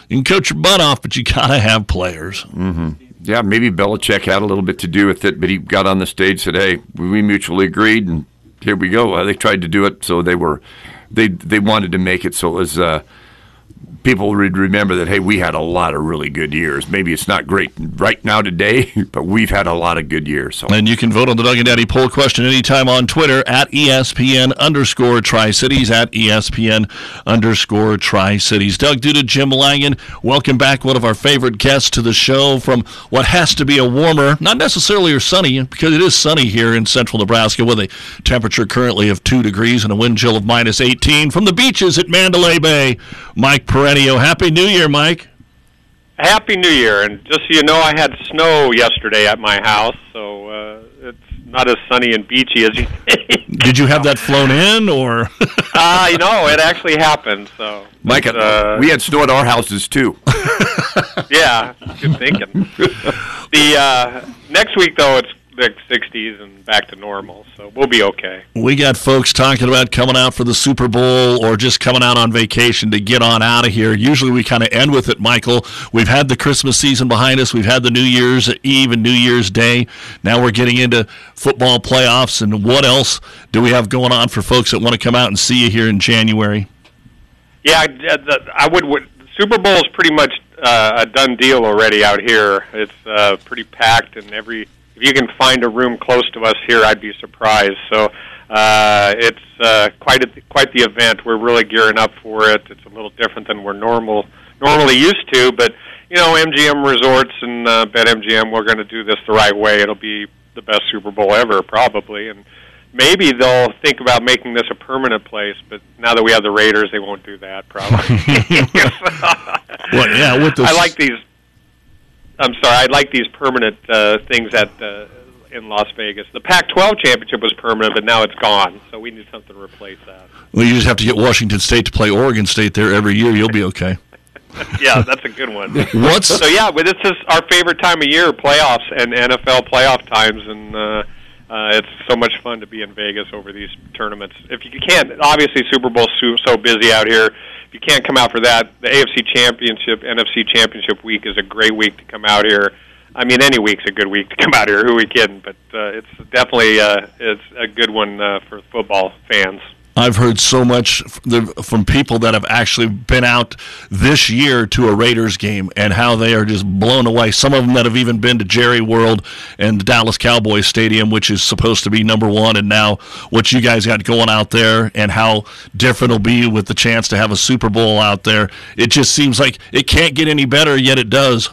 F: You can coach your butt off, but you got to have players.
E: hmm Yeah, maybe Belichick had a little bit to do with it, but he got on the stage said, "Hey, we mutually agreed, and here we go." Uh, they tried to do it, so they were, they they wanted to make it so it was. Uh, people would remember that. Hey, we had a lot of really good years. Maybe it's not great right now today, (laughs) but we've had a lot of good years. So
F: And you can vote on the Doug and Daddy poll question anytime on Twitter at ESPN underscore Tri Cities at ESPN underscore Tri Cities. Doug due to Jim Langan, welcome back. One of our favorite guests to the show from what has to be a warmer, not necessarily or sunny, because it is sunny here in central Nebraska with a temperature currently of two degrees and a wind chill of minus 18 from the beaches at Mandalay Bay. Mike Piranio. Happy New Year, Mike.
R: Happy New Year! And just so you know, I had snow yesterday at my house, so uh, it's not as sunny and beachy as you (laughs) think.
F: Did you have that flown in or? (laughs)
R: uh, you know, it actually happened. So,
E: Mike,
R: uh,
E: we had snow at our houses too. (laughs)
R: yeah, good thinking. the uh, next week, though, it's the 60s and back to normal, so we'll be okay.
F: We got folks talking about coming out for the Super Bowl or just coming out on vacation to get on out of here. Usually we kind of end with it, Michael. We've had the Christmas season behind us. We've had the New Year's Eve and New Year's Day. Now we're getting into football playoffs. And what else do we have going on for folks that want to come out and see you here in January?
R: Yeah, I, I would, would. Super Bowl is pretty much uh, a done deal already out here. It's uh, pretty packed, and every if you can find a room close to us here, I'd be surprised. So uh, it's uh, quite a, quite the event. We're really gearing up for it. It's a little different than we're normal normally used to, but you know, MGM Resorts and uh, BetMGM, we're going to do this the right way. It'll be the best Super Bowl ever, probably, and maybe they'll think about making this a permanent place. But now that we have the Raiders, they won't do that, probably. (laughs) (laughs)
F: Well, yeah, with the
R: I like these. I'm sorry, I like these permanent uh, things at uh, in Las Vegas. The Pac-12 championship was permanent, but now it's gone. So we need something to replace that.
F: Well, you just have to get Washington State to play Oregon State there every year. You'll be okay. (laughs)
R: yeah, that's a good one. (laughs)
F: What's-
R: so? Yeah, but this is our favorite time of year, playoffs and NFL playoff times, and uh, uh, it's so much fun to be in Vegas over these tournaments. If you can't, obviously Super Bowl's so, so busy out here. If you can't come out for that, the AFC Championship, NFC Championship week is a great week to come out here. I mean, any week's a good week to come out here. (laughs) Who are we kidding? But uh, it's definitely uh, it's a good one uh, for football fans.
F: I've heard so much from people that have actually been out this year to a Raiders game and how they are just blown away. Some of them that have even been to Jerry World and the Dallas Cowboys Stadium, which is supposed to be number one, and now what you guys got going out there and how different it'll be with the chance to have a Super Bowl out there. It just seems like it can't get any better, yet it does.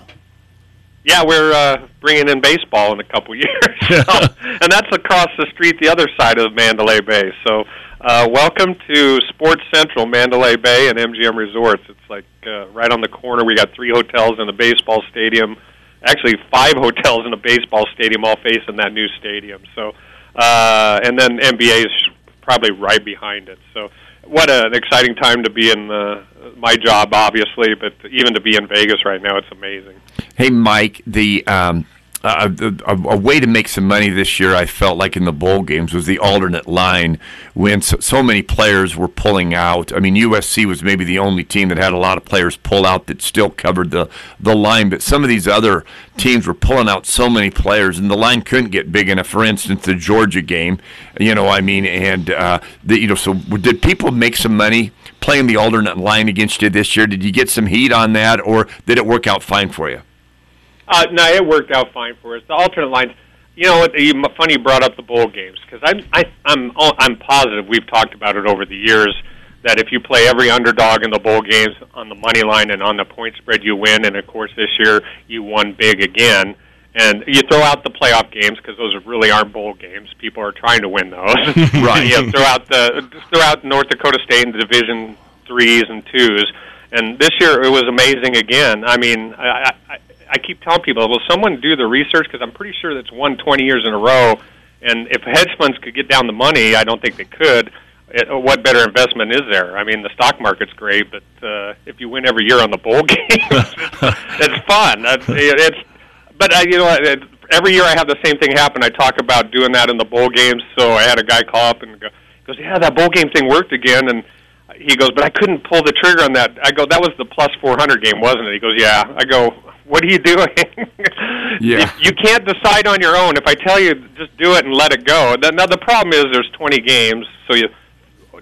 R: Yeah, we're uh, bringing in baseball in a couple (laughs) years, so, (laughs) and that's across the street, the other side of Mandalay Bay. So, uh, welcome to Sports Central, Mandalay Bay, and MGM Resorts. It's like uh, right on the corner. We got three hotels and a baseball stadium. Actually, five (laughs) hotels and a baseball stadium, all facing that new stadium. So, uh, and then NBA is probably right behind it. So, what an exciting time to be in uh, my job, obviously, but even to be in Vegas right now, it's amazing.
E: Hey, Mike, the um, a, a way to make some money this year, I felt like in the bowl games, was the alternate line when so, so many players were pulling out. I mean, USC was maybe the only team that had a lot of players pull out that still covered the, the line, but some of these other teams were pulling out so many players, and the line couldn't get big enough. For instance, the Georgia game, you know, I mean, and uh, the, you know, so did people make some money playing the alternate line against you this year? Did you get some heat on that, or did it work out fine for you?
R: Uh, no, it worked out fine for us. The alternate lines, you know, what? Funny you brought up the bowl games because I'm I, I'm I'm positive we've talked about it over the years that if you play every underdog in the bowl games on the money line and on the point spread, you win. And of course, this year you won big again. And you throw out the playoff games because those really aren't bowl games. People are trying to win those. (laughs) (laughs)
E: Right.
R: you throw out the throw out North Dakota State in the Division threes and twos. And this year it was amazing again. I mean, I, I, I keep telling people, will someone do the research? Because I'm pretty sure that's won 20 years in a row. And if hedge funds could get down the money, I don't think they could. It, what better investment is there? I mean, the stock market's great, but uh, if you win every year on the bowl (laughs) games, it's, (laughs) it's fun. It's, it's but I, you know, it, every year I have the same thing happen. I talk about doing that in the bowl games. So I had a guy call up and go, goes, "Yeah, that bowl game thing worked again." And he goes, "But I couldn't pull the trigger on that." I go, "That was the plus 400 game, wasn't it?" He goes, "Yeah." I go, "What are you doing?" (laughs)
E: Yeah.
R: you can't decide on your own. If I tell you just do it and let it go. Now the problem is there's 20 games, so you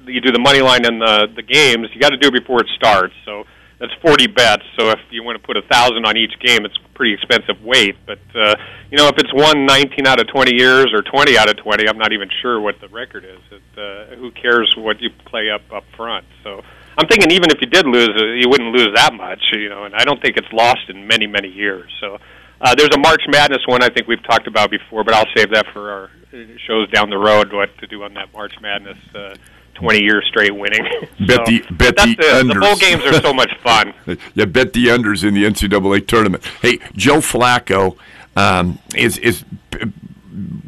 R: you do the money line and the the games. You got to do it before it starts. So that's 40 bets. So if you want to put a thousand on each game, it's pretty expensive weight. But uh, you know, if it's won 19 out of 20 years or 20 out of 20, I'm not even sure what the record is. It, uh, who cares what you play up up front? So. I'm thinking even if you did lose, uh, you wouldn't lose that much, you know. And I don't think it's lost in many, many years. So uh, there's a March Madness one I think we've talked about before, but I'll save that for our uh, shows down the road. What to do on that March Madness? Uh, 20 years straight winning. (laughs)
E: Bet
R: So,
E: the bet the,
R: the,
E: unders.
R: the bowl games are so much (laughs) fun.
E: yeah, bet the unders in the NCAA tournament. Hey, Joe Flacco um, is is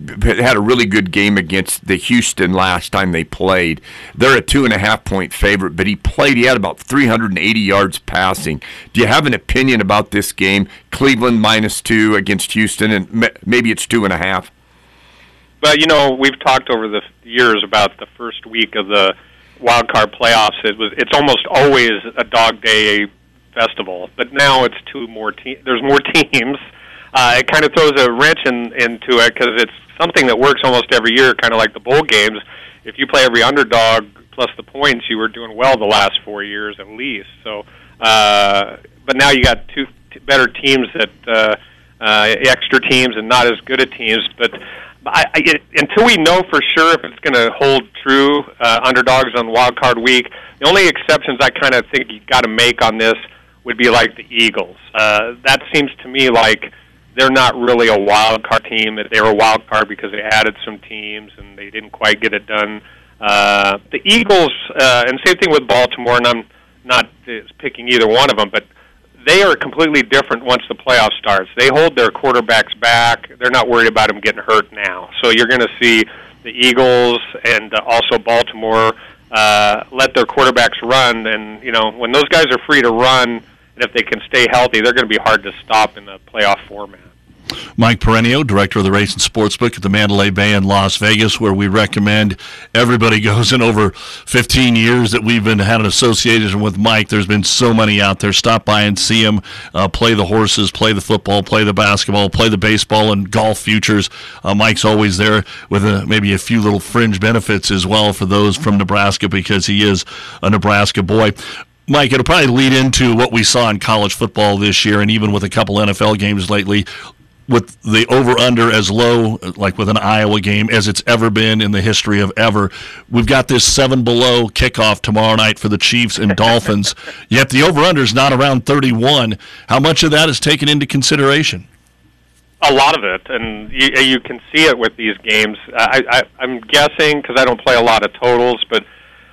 E: had a really good game against the Houston last time they played. They're a two and a half point favorite, but he played. He had about 380 yards passing. Do you have an opinion about this game? Cleveland minus two against Houston, and maybe it's two and a half.
R: But you know, we've talked over the years about the first week of the wild card playoffs. It was it's almost always a dog day festival, but now it's two more teams. there's more (laughs) teams. Uh, it kind of throws a wrench in, into it because it's something that works almost every year, kind of like the bowl games. If you play every underdog plus the points, you were doing well the last four years at least. So, uh, but now you got two t- better teams that uh, uh, extra teams and not as good at teams. But I, I, it, until we know for sure if it's going to hold true, uh, underdogs on wild card week. The only exceptions I kind of think you got to make on this would be like the Eagles. Uh, that seems to me like they're not really a wild card team. They were a wild card because they added some teams and they didn't quite get it done. Uh, the Eagles, uh, and same thing with Baltimore, and I'm not picking either one of them, but they are completely different once the playoff starts. They hold their quarterbacks back. They're not worried about them getting hurt now. So you're going to see the Eagles and uh, also Baltimore uh, let their quarterbacks run, and you know when those guys are free to run, and if they can stay healthy, they're going to be hard to stop in the playoff format.
F: Mike Piranio, director of the Race and Sportsbook at the Mandalay Bay in Las Vegas, where we recommend everybody (laughs) goes in over 15 years that we've been had an association with Mike. There's been so many out there. Stop by and see him uh, play the horses, play the football, play the basketball, play the baseball, and golf futures. Uh, Mike's always there with a, maybe a few little fringe benefits as well for those from Nebraska because he is a Nebraska boy. Mike, it'll probably lead into what we saw in college football this year, and even with a couple NFL games lately with the over under as low, like with an Iowa game, as it's ever been in the history of ever. We've got this seven below kickoff tomorrow night for the Chiefs and Dolphins, (laughs) yet the over under is not around 31. How much of that is taken into consideration?
R: A lot of it, and you, you can see it with these games. I, I, I'm guessing because I don't play a lot of totals, but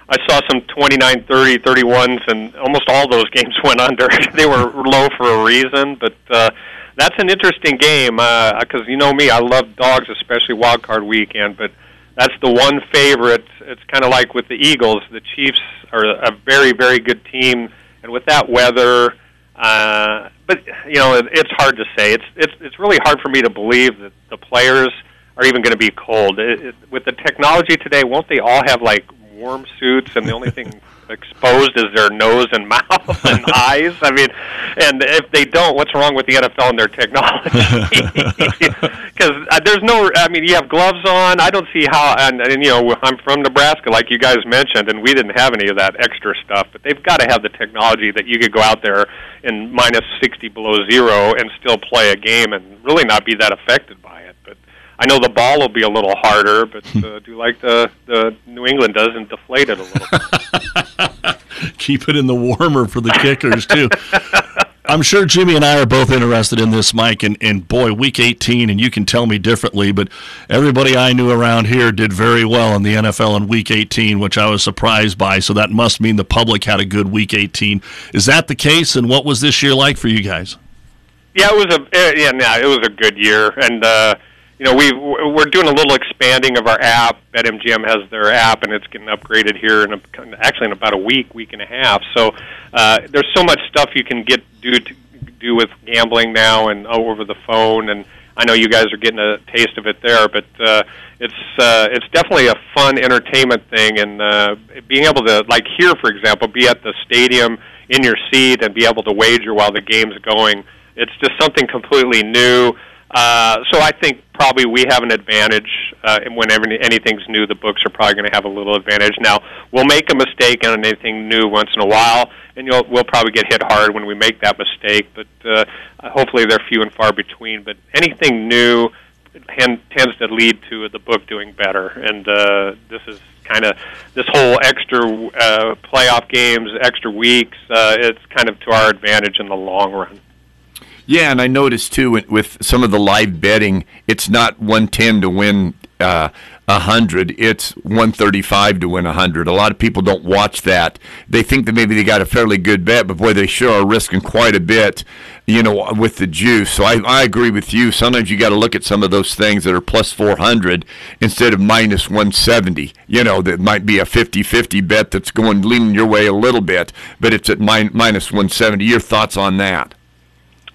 R: I saw some 29, 30, 31s, and almost all those (laughs) games went under. (laughs) they were low for a reason, but uh, that's an interesting game because uh, you know me, I love dogs, especially wild card weekend. But that's the one favorite. It's kind of like with the Eagles. The Chiefs are a very, very good team, and with that weather, uh, but you know, it, it's hard to say. It's it's it's really hard for me to believe that the players are even going to be cold. It, it, with the technology today, won't they all have like warm suits, and the only thing exposed is their nose and (laughs) mouth and (laughs) eyes. I mean, and if they don't, what's wrong with the NFL and their technology? (laughs) Because uh, there's no, I mean, you have gloves on. I don't see how, and, and you know, I'm from Nebraska, like you guys mentioned, and we didn't have any of that extra stuff. But they've got to have the technology that you could go out there in minus 60 below zero and still play a game and really not be that affected by it. But I know the ball will be a little harder, but uh, do like the the New England does and deflate it a little. bit. (laughs)
F: Keep it in the warmer for the kickers too. (laughs) I'm sure Jimmy and I are both interested in this, Mike. And, and boy, week 18, and you can tell me differently, but everybody I knew around here did very well in the NFL in week 18, which I was surprised by. So that must mean the public had a good week 18. Is that the case? And what was this year like for you guys?
R: Yeah, it was a eh, yeah, yeah, it was a good year, and uh, you know, we we're doing a little expanding of our app. BetMGM has their app, and it's getting upgraded here in a, actually in about a week, week and a half. So uh, there's so much stuff you can get do to do with gambling now and over the phone. And I know you guys are getting a taste of it there, but uh, it's uh, it's definitely a fun entertainment thing, and uh, being able to like here, for example, be at the stadium in your seat and be able to wager while the game's going. It's just something completely new. Uh, so I think probably we have an advantage uh, whenever anything's new. The books are probably going to have a little advantage. Now we'll make a mistake on anything new once in a while, and you'll, we'll probably get hit hard when we make that mistake. But uh, hopefully they're few and far between. But anything new tends to lead to the book doing better, and uh, this is kind of this whole extra uh, playoff games, extra weeks. Uh, it's kind of to our advantage in the long run.
E: Yeah, and I noticed too with some of the live betting, it's not 110 to win uh, 100, it's 135 to win 100. A lot of people don't watch that. They think that maybe they got a fairly good bet, but boy, they sure are risking quite a bit, you know, with the juice. So I, I agree with you. Sometimes you got to look at some of those things that are plus 400 instead of minus 170. You know, that might be a 50 50 bet that's going leaning your way a little bit, but it's at min- minus 170. Your thoughts on that?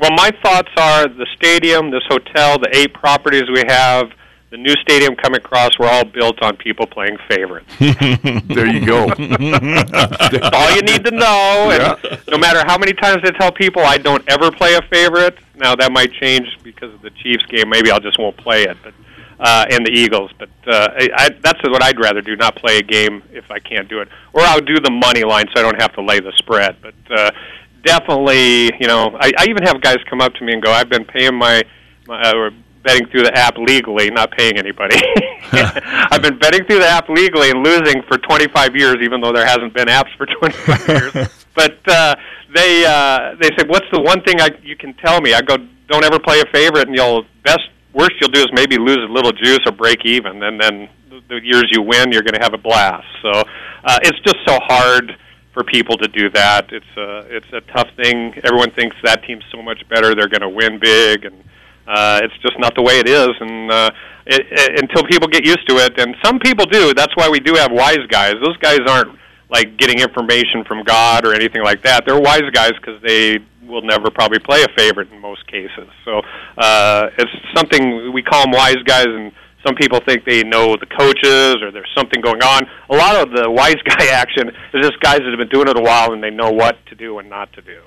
R: Well, my thoughts are the stadium, this hotel, the eight properties we have, the new stadium coming across were all built on people playing favorites. (laughs)
E: there you go.
R: That's all you need to know.
E: Yeah.
R: And no matter how many times I tell people I don't ever play a favorite, now that might change because of the Chiefs game. Maybe I'll just won't play it. But uh, and the Eagles, but uh, I, I, that's what I'd rather do. Not play a game if I can't do it, or I'll do the money line so I don't have to lay the spread. But uh, definitely, you know, I, I even have guys come up to me and go, "I've been paying my, my uh, or betting through the app legally, not paying anybody. (laughs) (laughs) I've been betting through the app legally and losing for 25 years, even though there hasn't been apps for (laughs) 25 years. But uh, they uh, they said, "What's the one thing I you can tell me?" I go, "Don't ever play a favorite, and you'll best worst you'll do is maybe lose a little juice or break even, and then the years you win, you're going to have a blast." So uh, it's just so hard for people to do that. It's a it's a tough thing. Everyone thinks that team's so much better; they're going to win big, and uh, it's just not the way it is. And uh, it, it, until people get used to it, and some people do. That's why we do have wise guys. Those guys aren't like getting information from God or anything like that. They're wise guys because they will never probably play a favorite in most cases. So uh, it's something we call them wise guys, and some people think they know the coaches or there's something going on. A lot of the wise (laughs) guy action is just guys that have been doing it a while and they know what to do and not to do.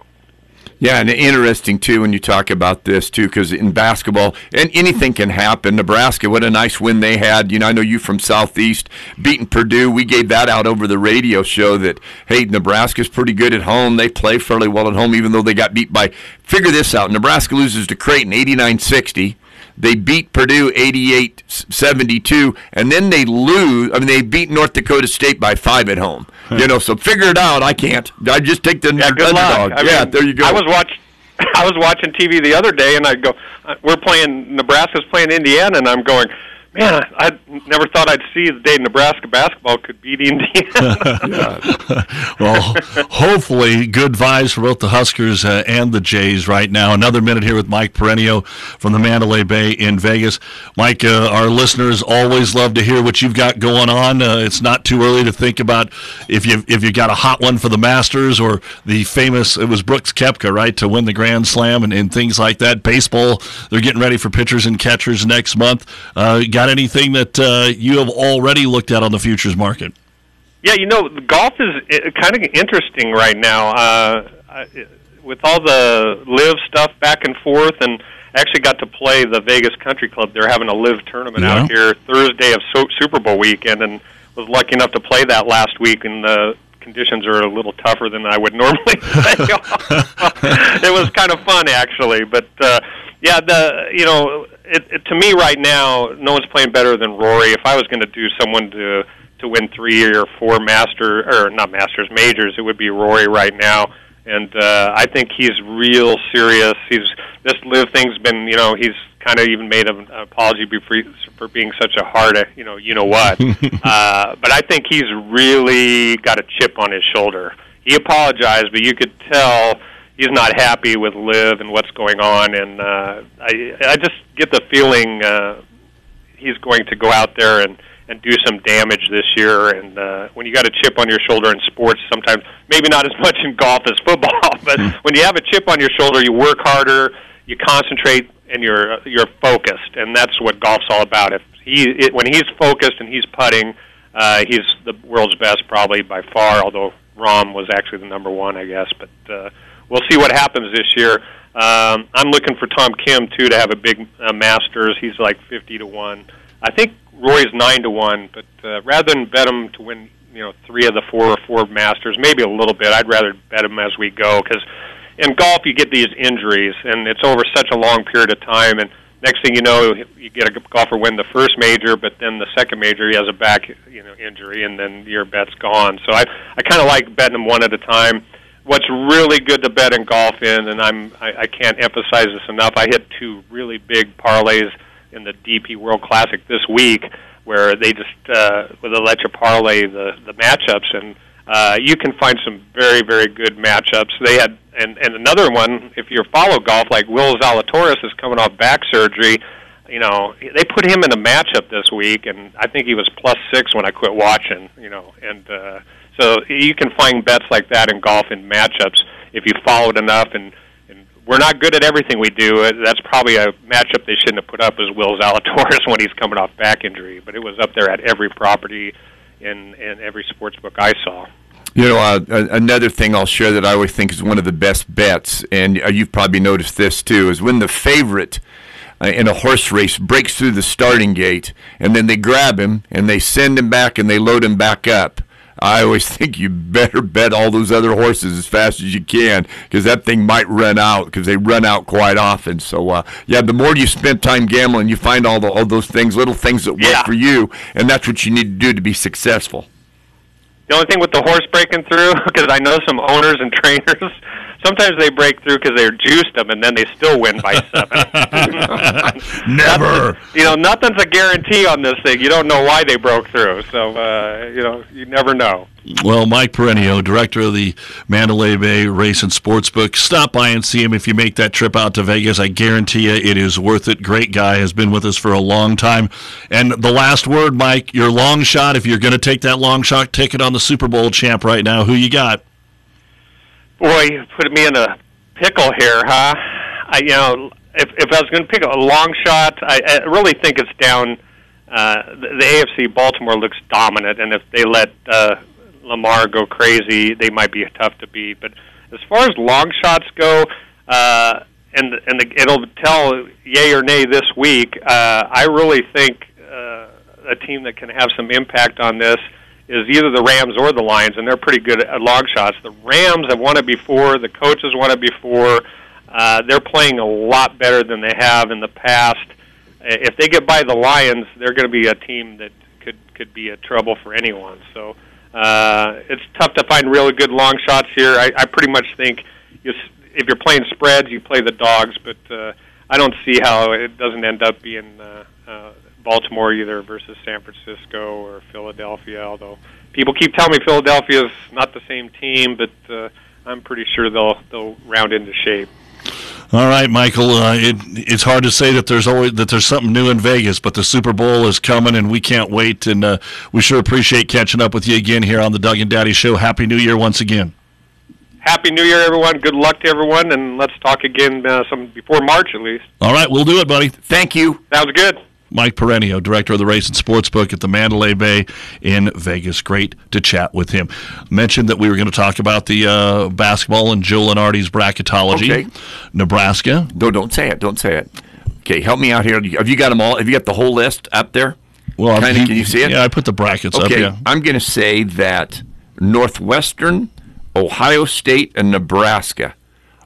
E: Yeah, and interesting too when you talk about this too, because in basketball, and anything can happen. Nebraska, what a nice win they had. You know, I know you from Southeast beating Purdue. We gave that out over the radio show that hey, Nebraska's pretty good at home. They play fairly well at home, even though they got beat by. Figure this out: Nebraska loses to Creighton, 89-60. They beat Purdue 88-72, and then they lose. I mean, they beat North Dakota State by five at home. you know, so figure it out. I can't. I just take the
R: Yeah, good
E: underdog.
R: I
E: yeah,
R: mean,
E: there you go.
R: I was watching. (laughs) I was watching TV the other day, and I go, uh, "We're playing Nebraska's playing Indiana," and I'm going, "Man, I, I never thought I'd see the day Nebraska basketball could beat Indiana." (laughs) (laughs)
F: well, hopefully, good vibes for both the Huskers uh, and the Jays right now. Another minute here with Mike Piranio from the Mandalay Bay in Vegas. Mike, uh, our listeners always love to hear what you've got going on. Uh, it's not too early to think about if you if you got a hot one for the Masters or the famous. It was Brooks Koepka, right, to win the Grand Slam and, and things like that. Baseball, they're getting ready for pitchers and catchers next month. Uh, got anything that uh, you have already looked at on the futures market?
R: Yeah, you know, golf is uh, kind of interesting right now. Uh, I- with all the LIV stuff back and forth, and I actually got to play the Vegas Country Club. They're having a LIV tournament out here Thursday of so- Super Bowl weekend, and was lucky enough to play that last week. And the conditions are a little tougher than I would (laughs) normally (laughs) play. (laughs) it was kind of fun actually, but uh, yeah, the you know, it, it, to me right now, no one's playing better than Rory. If I was going to do someone to to win three or four master or not masters majors, it would be Rory right now. And uh, I think he's real serious. He's this LIV thing's been, you know, he's kind of even made an apology for, for being such a hard, you know, you know what. (laughs) uh, but I think he's really got a chip on his shoulder. He apologized, but you could tell he's not happy with LIV and what's going on. And uh, I, I just get the feeling uh, he's going to go out there and and do some damage this year. And uh, when you got a chip on your shoulder in sports, sometimes maybe not as (laughs) much in golf as football, (laughs) but when you have a chip on your shoulder, you work harder, you concentrate, and you're you're focused. And that's what golf's all about. If he it, when he's focused and he's putting, uh, he's the world's best probably by far. Although Rahm was actually the number one, I guess. But uh, we'll see what happens this year. Um, I'm looking for Tom Kim too to have a big uh, Masters. He's like fifty to one. I think Roy's nine to one, but uh, rather than bet him to win, you know, three of the four or four Masters, maybe a little bit, I'd rather bet him as we go because in golf you get these injuries and it's over such a long period of time and next thing you know you get a golfer win the first major but then the second major he has a back you know injury and then your bet's gone so i i kind of like betting them one at a time what's really good to bet in golf in and i'm I, I can't emphasize this enough i hit two really big parlays in the dp world classic this week where they just uh where they let you parlay the the matchups and uh, you can find some very, very good matchups. They had, and and another one, if you follow golf, like Will Zalatoris is coming off back surgery. You know, they put him in a matchup this week, and I think he was plus six when I quit watching. You know, and uh, so you can find bets like that in golf in matchups if you follow it enough. And and we're not good at everything we do. Uh, That's probably a matchup they shouldn't have put up as Will Zalatoris (laughs) when he's coming off back injury, but it was up there at every property in in every sports book I saw.
E: You know, uh, another thing I'll share that I always think is one of the best bets, and uh, you've probably noticed this too, is when the favorite uh, in a horse race breaks through the starting gate, and then they grab him and they send him back and they load him back up. I always (laughs) think you better bet all those other horses as fast as you can because that thing might run out because they run out quite often. So, uh, yeah, the more you spend time gambling, you find all, the, all those things, little things that work for you, and that's what you need to do to be successful.
R: The only thing with the horse breaking through, (laughs) because I know some owners and (laughs) trainers, sometimes they break through because they juiced them, and then they still win by (laughs) seven.
F: Never.
R: you know, nothing's a guarantee on this thing. You don't know why they broke through, so uh, you know, you never know.
F: Well, Mike Piranio, director of the Mandalay Bay Race and Sportsbook, stop by and see him if you make that trip out to Vegas. I guarantee you it is worth it. Great guy, has been with us for a long time. And the last word, Mike, your long shot, if you're going to take that long shot ticket on the Super Bowl champ right now, who you got?
R: Boy, you put me in a pickle here, huh? I, you know, if if I was going to pick a long shot, I, I really think it's down. Uh, the, the AFC Baltimore looks dominant, and if they let uh, Lamar go crazy, they might be tough to beat. But as far as long shots go, uh, and and the, it'll tell yay or nay this week. Uh, I really think uh, a team that can have some impact on this is either the Rams or the Lions, and they're pretty good at long shots. The Rams have won it before. The coaches won it before. Uh, they're playing a lot better than they have in the past. If they get by the Lions, they're going to be a team that could could be a trouble for anyone. So uh, it's tough to find really good long shots here. I, I pretty much think you, if you're playing spreads, you play the dogs, but uh, I don't see how it doesn't end up being uh, uh, Baltimore either versus San Francisco or Philadelphia. Although people keep telling me Philadelphia's not the same team, but uh, I'm pretty sure they'll they'll round into shape.
F: All right, Michael. Uh, it, it's hard to say that there's always that there's something new in Vegas, but the Super Bowl is coming, and we can't wait. And uh, we sure appreciate catching up with you again here on the Doug and Daddy Show. Happy New Year once again.
R: Happy New Year, everyone! Good luck to everyone, and let's talk again uh, some before March at least.
F: All right, we'll do it, buddy.
E: Thank you.
R: Sounds good.
F: Mike Piranio, director of the Race and Sportsbook at the Mandalay Bay in Vegas. Great to chat with him. Mentioned that we were going to talk about the uh, basketball and Joe Lunardi's bracketology.
E: Okay.
F: Nebraska.
E: No, don't say it. Don't say it. Okay, help me out here. Have you got them all? Have you got the whole list up there?
F: Well,
E: Kinda,
F: he-
E: can you see it?
F: Yeah, I put the brackets up.
E: Okay,
F: Yeah.
E: I'm going to say that Northwestern, Ohio State, and Nebraska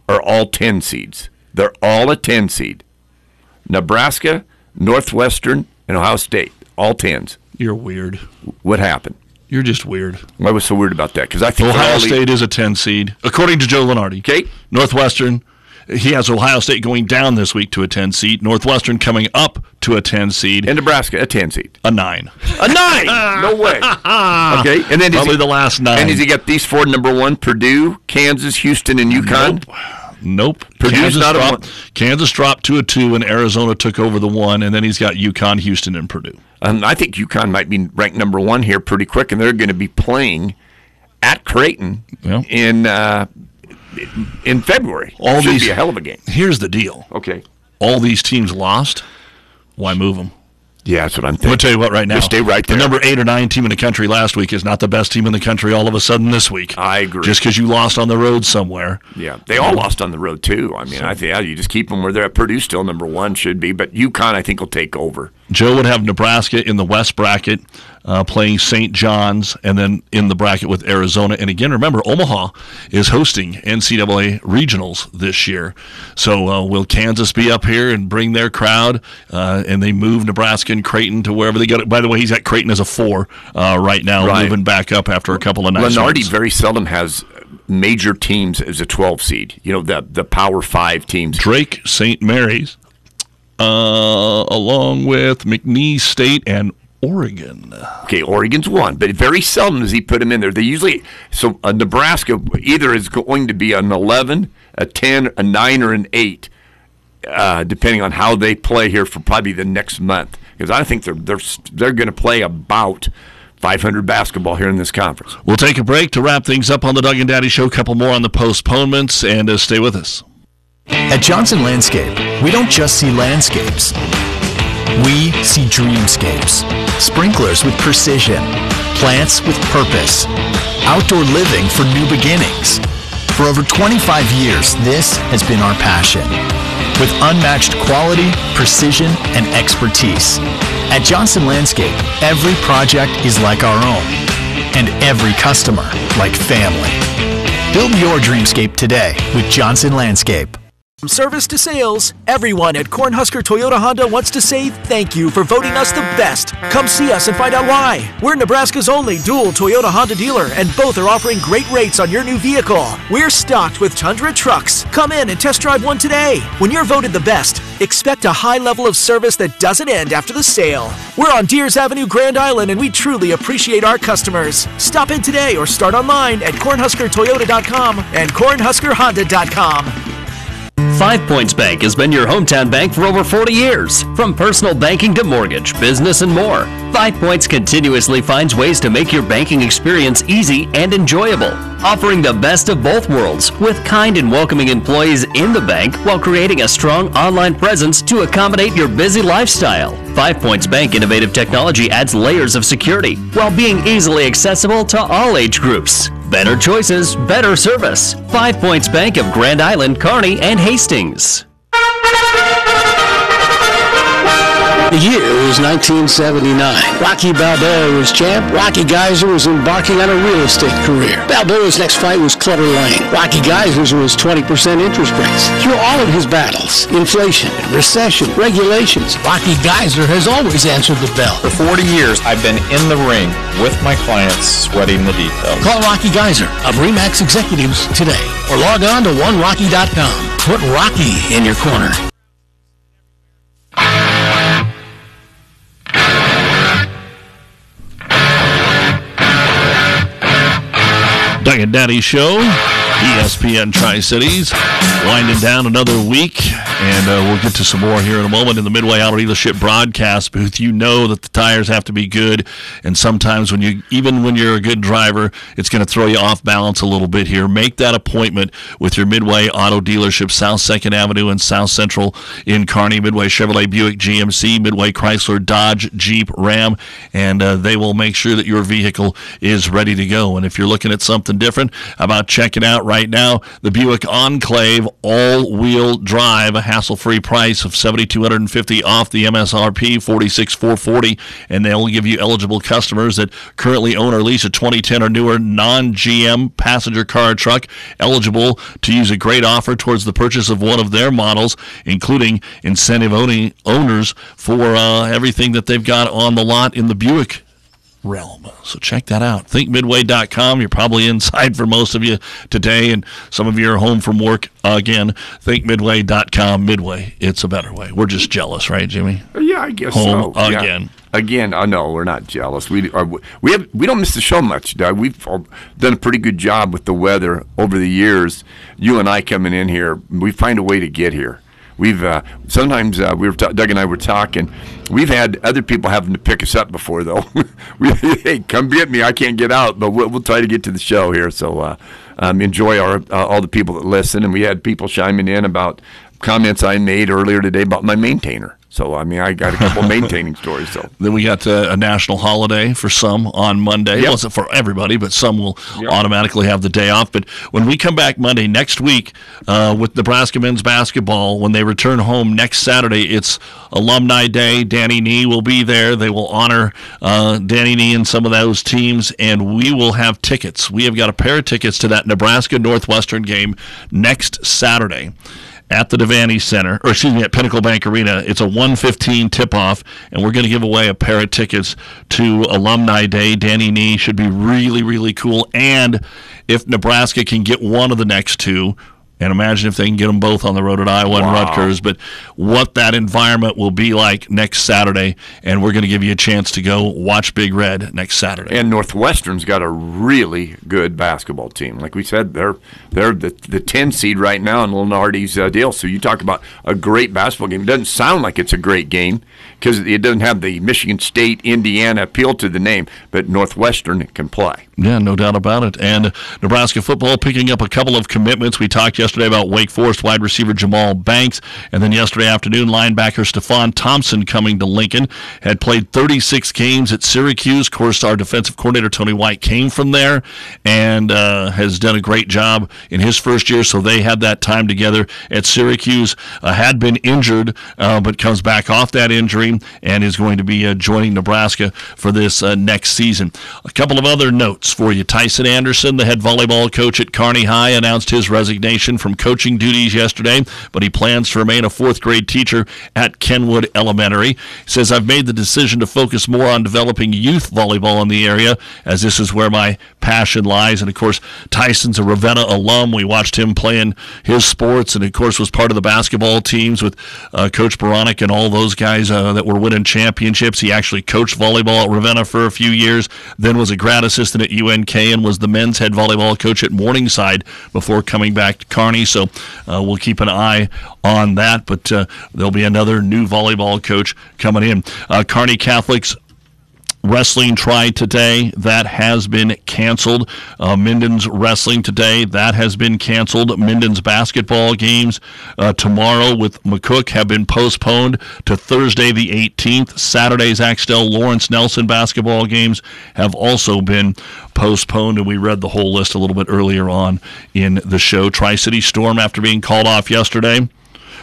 E: are all 10 seeds. They're all a 10 seed. Nebraska, Northwestern, and Ohio State, all 10s.
F: You're weird.
E: What happened?
F: You're just weird.
E: Why was so weird about that? Because I think
F: Ohio State is a 10 seed, according to Joe Lunardi.
E: Okay.
F: Northwestern, he has Ohio State going down this week to a 10 seed, Northwestern coming up to a 10 seed,
E: and Nebraska, a 10 seed.
F: A 9.
E: A nine? no way. (laughs) Okay, and then
F: Probably
E: he-
F: the last nine.
E: And has he got these four? Number one, Purdue, Kansas, Houston, and UConn.
F: Nope.
E: Purdue's
F: Kansas dropped, Kansas dropped to a two, and Arizona took over the one, and then he's got UConn, Houston, and Purdue.
E: Um, I think UConn might be ranked number one here pretty quick, and they're going to be playing at Creighton in uh, in February.
F: All
E: Should
F: these
E: be a hell of a game.
F: Here's the deal.
E: Okay.
F: All these teams lost. Why move them?
E: Yeah, that's what I'm thinking.
F: I'm going to tell you what right now.
E: Just stay right there.
F: The number eight or nine team in the country last week is not the best team in the country all of a sudden this week.
E: I agree.
F: Just because you lost on the road somewhere.
E: Yeah, they all um, lost on the road too. I mean, I think yeah, you just keep them where they're at. Purdue still number one should be, but UConn I think will take over.
F: Joe would have Nebraska in the West bracket, uh, playing St. John's, and then in the bracket with Arizona. And again, remember, Omaha is hosting NCAA regionals this year. So uh, will Kansas be up here and bring their crowd? Uh, and they move Nebraska and Creighton to wherever they go. By the way, he's got Creighton as a four uh, right now,
E: Right.
F: moving back up after a couple of nights.
E: Lunardi very seldom has major teams as a 12 seed. You know, the the Power Five teams.
F: Drake, St. Mary's, uh, along with McNeese State and Oregon.
E: Okay, Oregon's one, but very seldom does he put them in there. They usually so uh, Nebraska either is going to be an 11, a 10, a 9, or an 8, uh, depending on how they play here for probably the next month. Because I think they're they're they're going to play about 500 basketball here in this conference.
F: We'll take a break to wrap things up on the Doug and Daddy Show. A couple more on the postponements, and uh, stay with us.
S: At Johnson Landscape, we don't just see landscapes. We see dreamscapes. Sprinklers with precision. Plants with purpose. Outdoor living for new beginnings. For over 25 years, this has been our passion. With unmatched quality, precision, and expertise. At Johnson Landscape, every project is like our own. And every customer like family. Build your dreamscape today with Johnson Landscape.
T: From service to sales, everyone at Cornhusker Toyota Honda wants to say thank you for voting us the best. Come see us and find out why. We're Nebraska's only dual Toyota Honda dealer, and both are offering great rates on your new vehicle. We're stocked with Tundra trucks. Come in and test drive one today. When you're voted the best, expect a high level of service that doesn't end after the sale. We're on Diers Avenue, Grand Island, and we truly appreciate our customers. Stop in today or start online at cornhuskertoyota.com and cornhuskerhonda.com.
J: Five Points Bank has been your hometown bank for over 40 years. From personal banking to mortgage, business, and more, Five Points continuously finds ways to make your banking experience easy and enjoyable. Offering the best of both worlds with kind and welcoming employees in the bank while creating a strong online presence to accommodate your busy lifestyle. Five Points Bank innovative technology adds layers of security while being easily accessible to all age groups. Better choices, better service. Five Points Bank of Grand Island, Kearney, and Hastings.
U: The year was 1979. Rocky Balboa was champ. Rocky Geyser was embarking on a real estate career. Balboa's next fight was Clubber Lang. Rocky Geyser's was 20% interest rates. Through all of his battles, inflation, recession, regulations, Rocky Geyser has always answered the bell.
V: For 40 years, I've been in the ring with my clients, sweating the details.
U: Call Rocky Geyser of Remax Executives today or log on to onerocky.com. Put Rocky in your corner.
F: Doug and Daddy Show, ESPN Tri Cities, winding down another week, and uh, we'll get to some more here in a moment in the Midway Auto Dealership broadcast booth. You know that the tires have to be good, and sometimes when you, even when you're a good driver, it's going to throw you off balance a little bit here. Make that appointment with your Midway Auto Dealership, South Second Avenue and South Central in Kearney. Midway Chevrolet, Buick, GMC, Midway Chrysler, Dodge, Jeep, Ram, and uh, they will make sure that your vehicle is ready to go. And if you're looking at something different, about checking out right now. The Buick Enclave all-wheel drive, a hassle-free price of 7250 off the MSRP, 46440, and they'll give you eligible customers that currently own or lease a 2010 or newer non-GM passenger car truck eligible to use a great offer towards the purchase of one of their models, including incentive owning owners for uh, everything that they've got on the lot in the Buick realm. So check that out. ThinkMidway.com. You're probably inside for most of you today, and some of you are home from work. again, ThinkMidway.com. Midway, it's a better way. We're just jealous, right, Jimmy?
E: Yeah, I guess
F: Home
E: so. Yeah.
F: again.
E: Again, I know we're not jealous. We uh, are, we have we don't miss the show much, Doug. We've all done a pretty good job with the weather over the years. You and I coming in here, we find a way to get here. We've uh, sometimes uh, we were ta- Doug and I were talking. We've had other people having to pick us up before, though. (laughs) we, hey, come get me! I can't get out, but we'll, we'll try to get to the show here. So uh, um, enjoy our uh, all the people that listen, and we had people chiming in about comments I made earlier today about my maintainer. So I mean, I got a couple (laughs) maintaining stories. So
F: Then we got uh, a national holiday for some on Monday.
E: Yep.
F: It wasn't for everybody, but some will automatically have the day off. But when we come back Monday next week uh, with Nebraska men's basketball, when they return home next Saturday, it's Alumni Day. Danny Nee will be there. They will honor uh, Danny Nee and some of those teams, and we will have tickets. We have got a pair of tickets to that Nebraska Northwestern game next Saturday at the Devaney Center, or excuse me, at Pinnacle Bank Arena. It's a 115 tip-off, and we're going to give away a pair of tickets to Alumni Day. Danny Nee should be really, really cool. And if Nebraska can get one of the next two, and imagine if they can get them both on the road at Iowa and Rutgers, but what that environment will be like next Saturday, and we're going to give you a chance to go watch Big Red next Saturday.
E: And Northwestern's got a really good basketball team. Like we said, they're they're the the ten seed right now in Lunardi's uh, deal. So you talk about a great basketball game. It doesn't sound like it's a great game because it doesn't have the Michigan State Indiana appeal to the name, but Northwestern can play.
F: Yeah, no doubt about it. And Nebraska football picking up a couple of commitments. We talked yesterday about Wake Forest wide receiver Jahmal Banks, and then yesterday afternoon, linebacker Stefon Thompson coming to Lincoln. Had played 36 games at Syracuse. Of course, our defensive coordinator Tony White came from there and uh, has done a great job in his first year. So they had that time together at Syracuse. Uh, had been injured, uh, but comes back off that injury and is going to be uh, joining Nebraska for this uh, next season. A couple of other notes for you. Tyson Anderson, the head volleyball coach at Kearney High, announced his resignation from coaching duties yesterday, but he plans to remain a fourth grade teacher at Kenwood Elementary. He says, I've made the decision to focus more on developing youth volleyball in the area, as this is where my passion lies. And of course, Tyson's a Ravenna alum. We watched him playing his sports, and of course, was part of the basketball teams with uh, Coach Baranek and all those guys uh, that were winning championships. He actually coached volleyball at Ravenna for a few years, then was a grad assistant at UNK, and was the men's head volleyball coach at Morningside before coming back to Kearney. So uh, we'll keep an eye on that. But uh, there'll be another new volleyball coach coming in. Uh, Kearney Catholics wrestling Try today. That has been canceled. Uh, Minden's wrestling today. That has been canceled. Minden's basketball games uh, tomorrow with McCook have been postponed to Thursday the 18th. Saturday's Axtell Lawrence Nelson basketball games have also been postponed, and we read the whole list a little bit earlier on in the show. Tri City Storm, after being called off yesterday,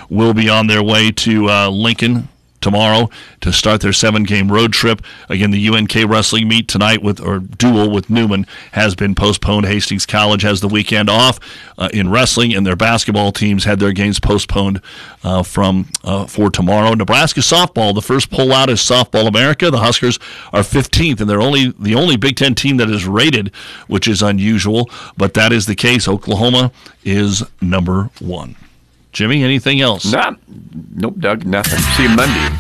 F: will be on their way to uh, Lincoln tomorrow to start their seven game road trip. Again, the UNK wrestling meet tonight with or duel with Newman has been postponed. Hastings College has the weekend off uh, in wrestling, and their basketball teams had their games postponed uh, from uh, for tomorrow. Nebraska softball, the first poll out is Softball America. The Huskers are 15th, and they're only the only Big Ten team that is rated, which is unusual, but that is the case. Oklahoma is number one. Jimmy, anything else?
E: Nah, nope, Doug, nothing. See you Monday.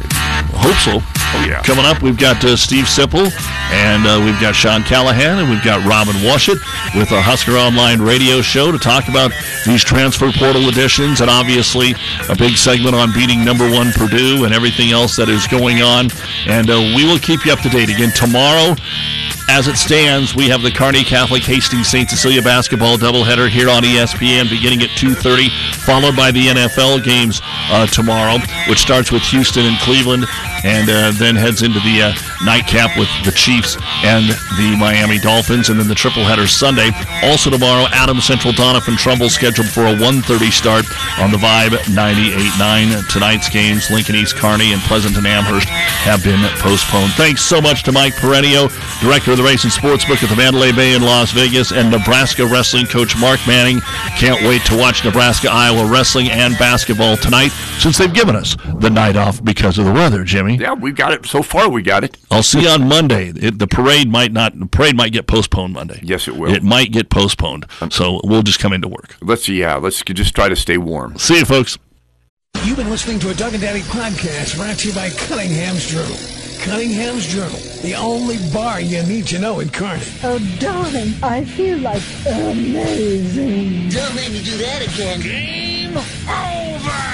F: Hope so.
E: Yeah.
F: Coming up, we've got uh, Steve Sipple, and uh, we've got Sean Callahan, and we've got Robin Washut with a Husker Online radio show to talk about these transfer portal additions, and obviously a big segment on beating number one Purdue and everything else that is going on. And uh, we will keep you up to date again tomorrow. As it stands, we have the Kearney Catholic Hastings St. Cecilia basketball doubleheader here on ESPN beginning at 2.30, followed by the NFL games uh, tomorrow, which starts with Houston and Cleveland, and uh, then heads into the uh, nightcap with the Chiefs and the Miami Dolphins, and then the triple header Sunday. Also tomorrow, Adams Central Doniphan Trumbull scheduled for a 1.30 start on the Vibe 98.9. Tonight's games, Lincoln East Kearney and Pleasanton Amherst, have been postponed. Thanks so much to Mike Piranio, Director of the Racing Sportsbook at the Mandalay Bay in Las Vegas, and Nebraska wrestling coach Mark Manning. Can't wait to watch Nebraska Iowa wrestling and basketball tonight since they've given us the night off because of the weather, Jimmy.
E: Yeah, we got it. So far, we got it.
F: I'll see you on Monday. It, the parade might not. The parade might get postponed Monday.
E: Yes, it will.
F: It might get postponed. Um, so we'll just come into work.
E: Let's see. yeah. Let's just try to stay warm.
F: See you, folks.
W: You've been listening to a Doug and Daddy podcast brought to you by Cunningham's Journal. Cunningham's Journal, the only bar you need to know in Kearney.
X: Oh, darling, I feel like amazing.
W: Don't make me do that again.
X: Game on!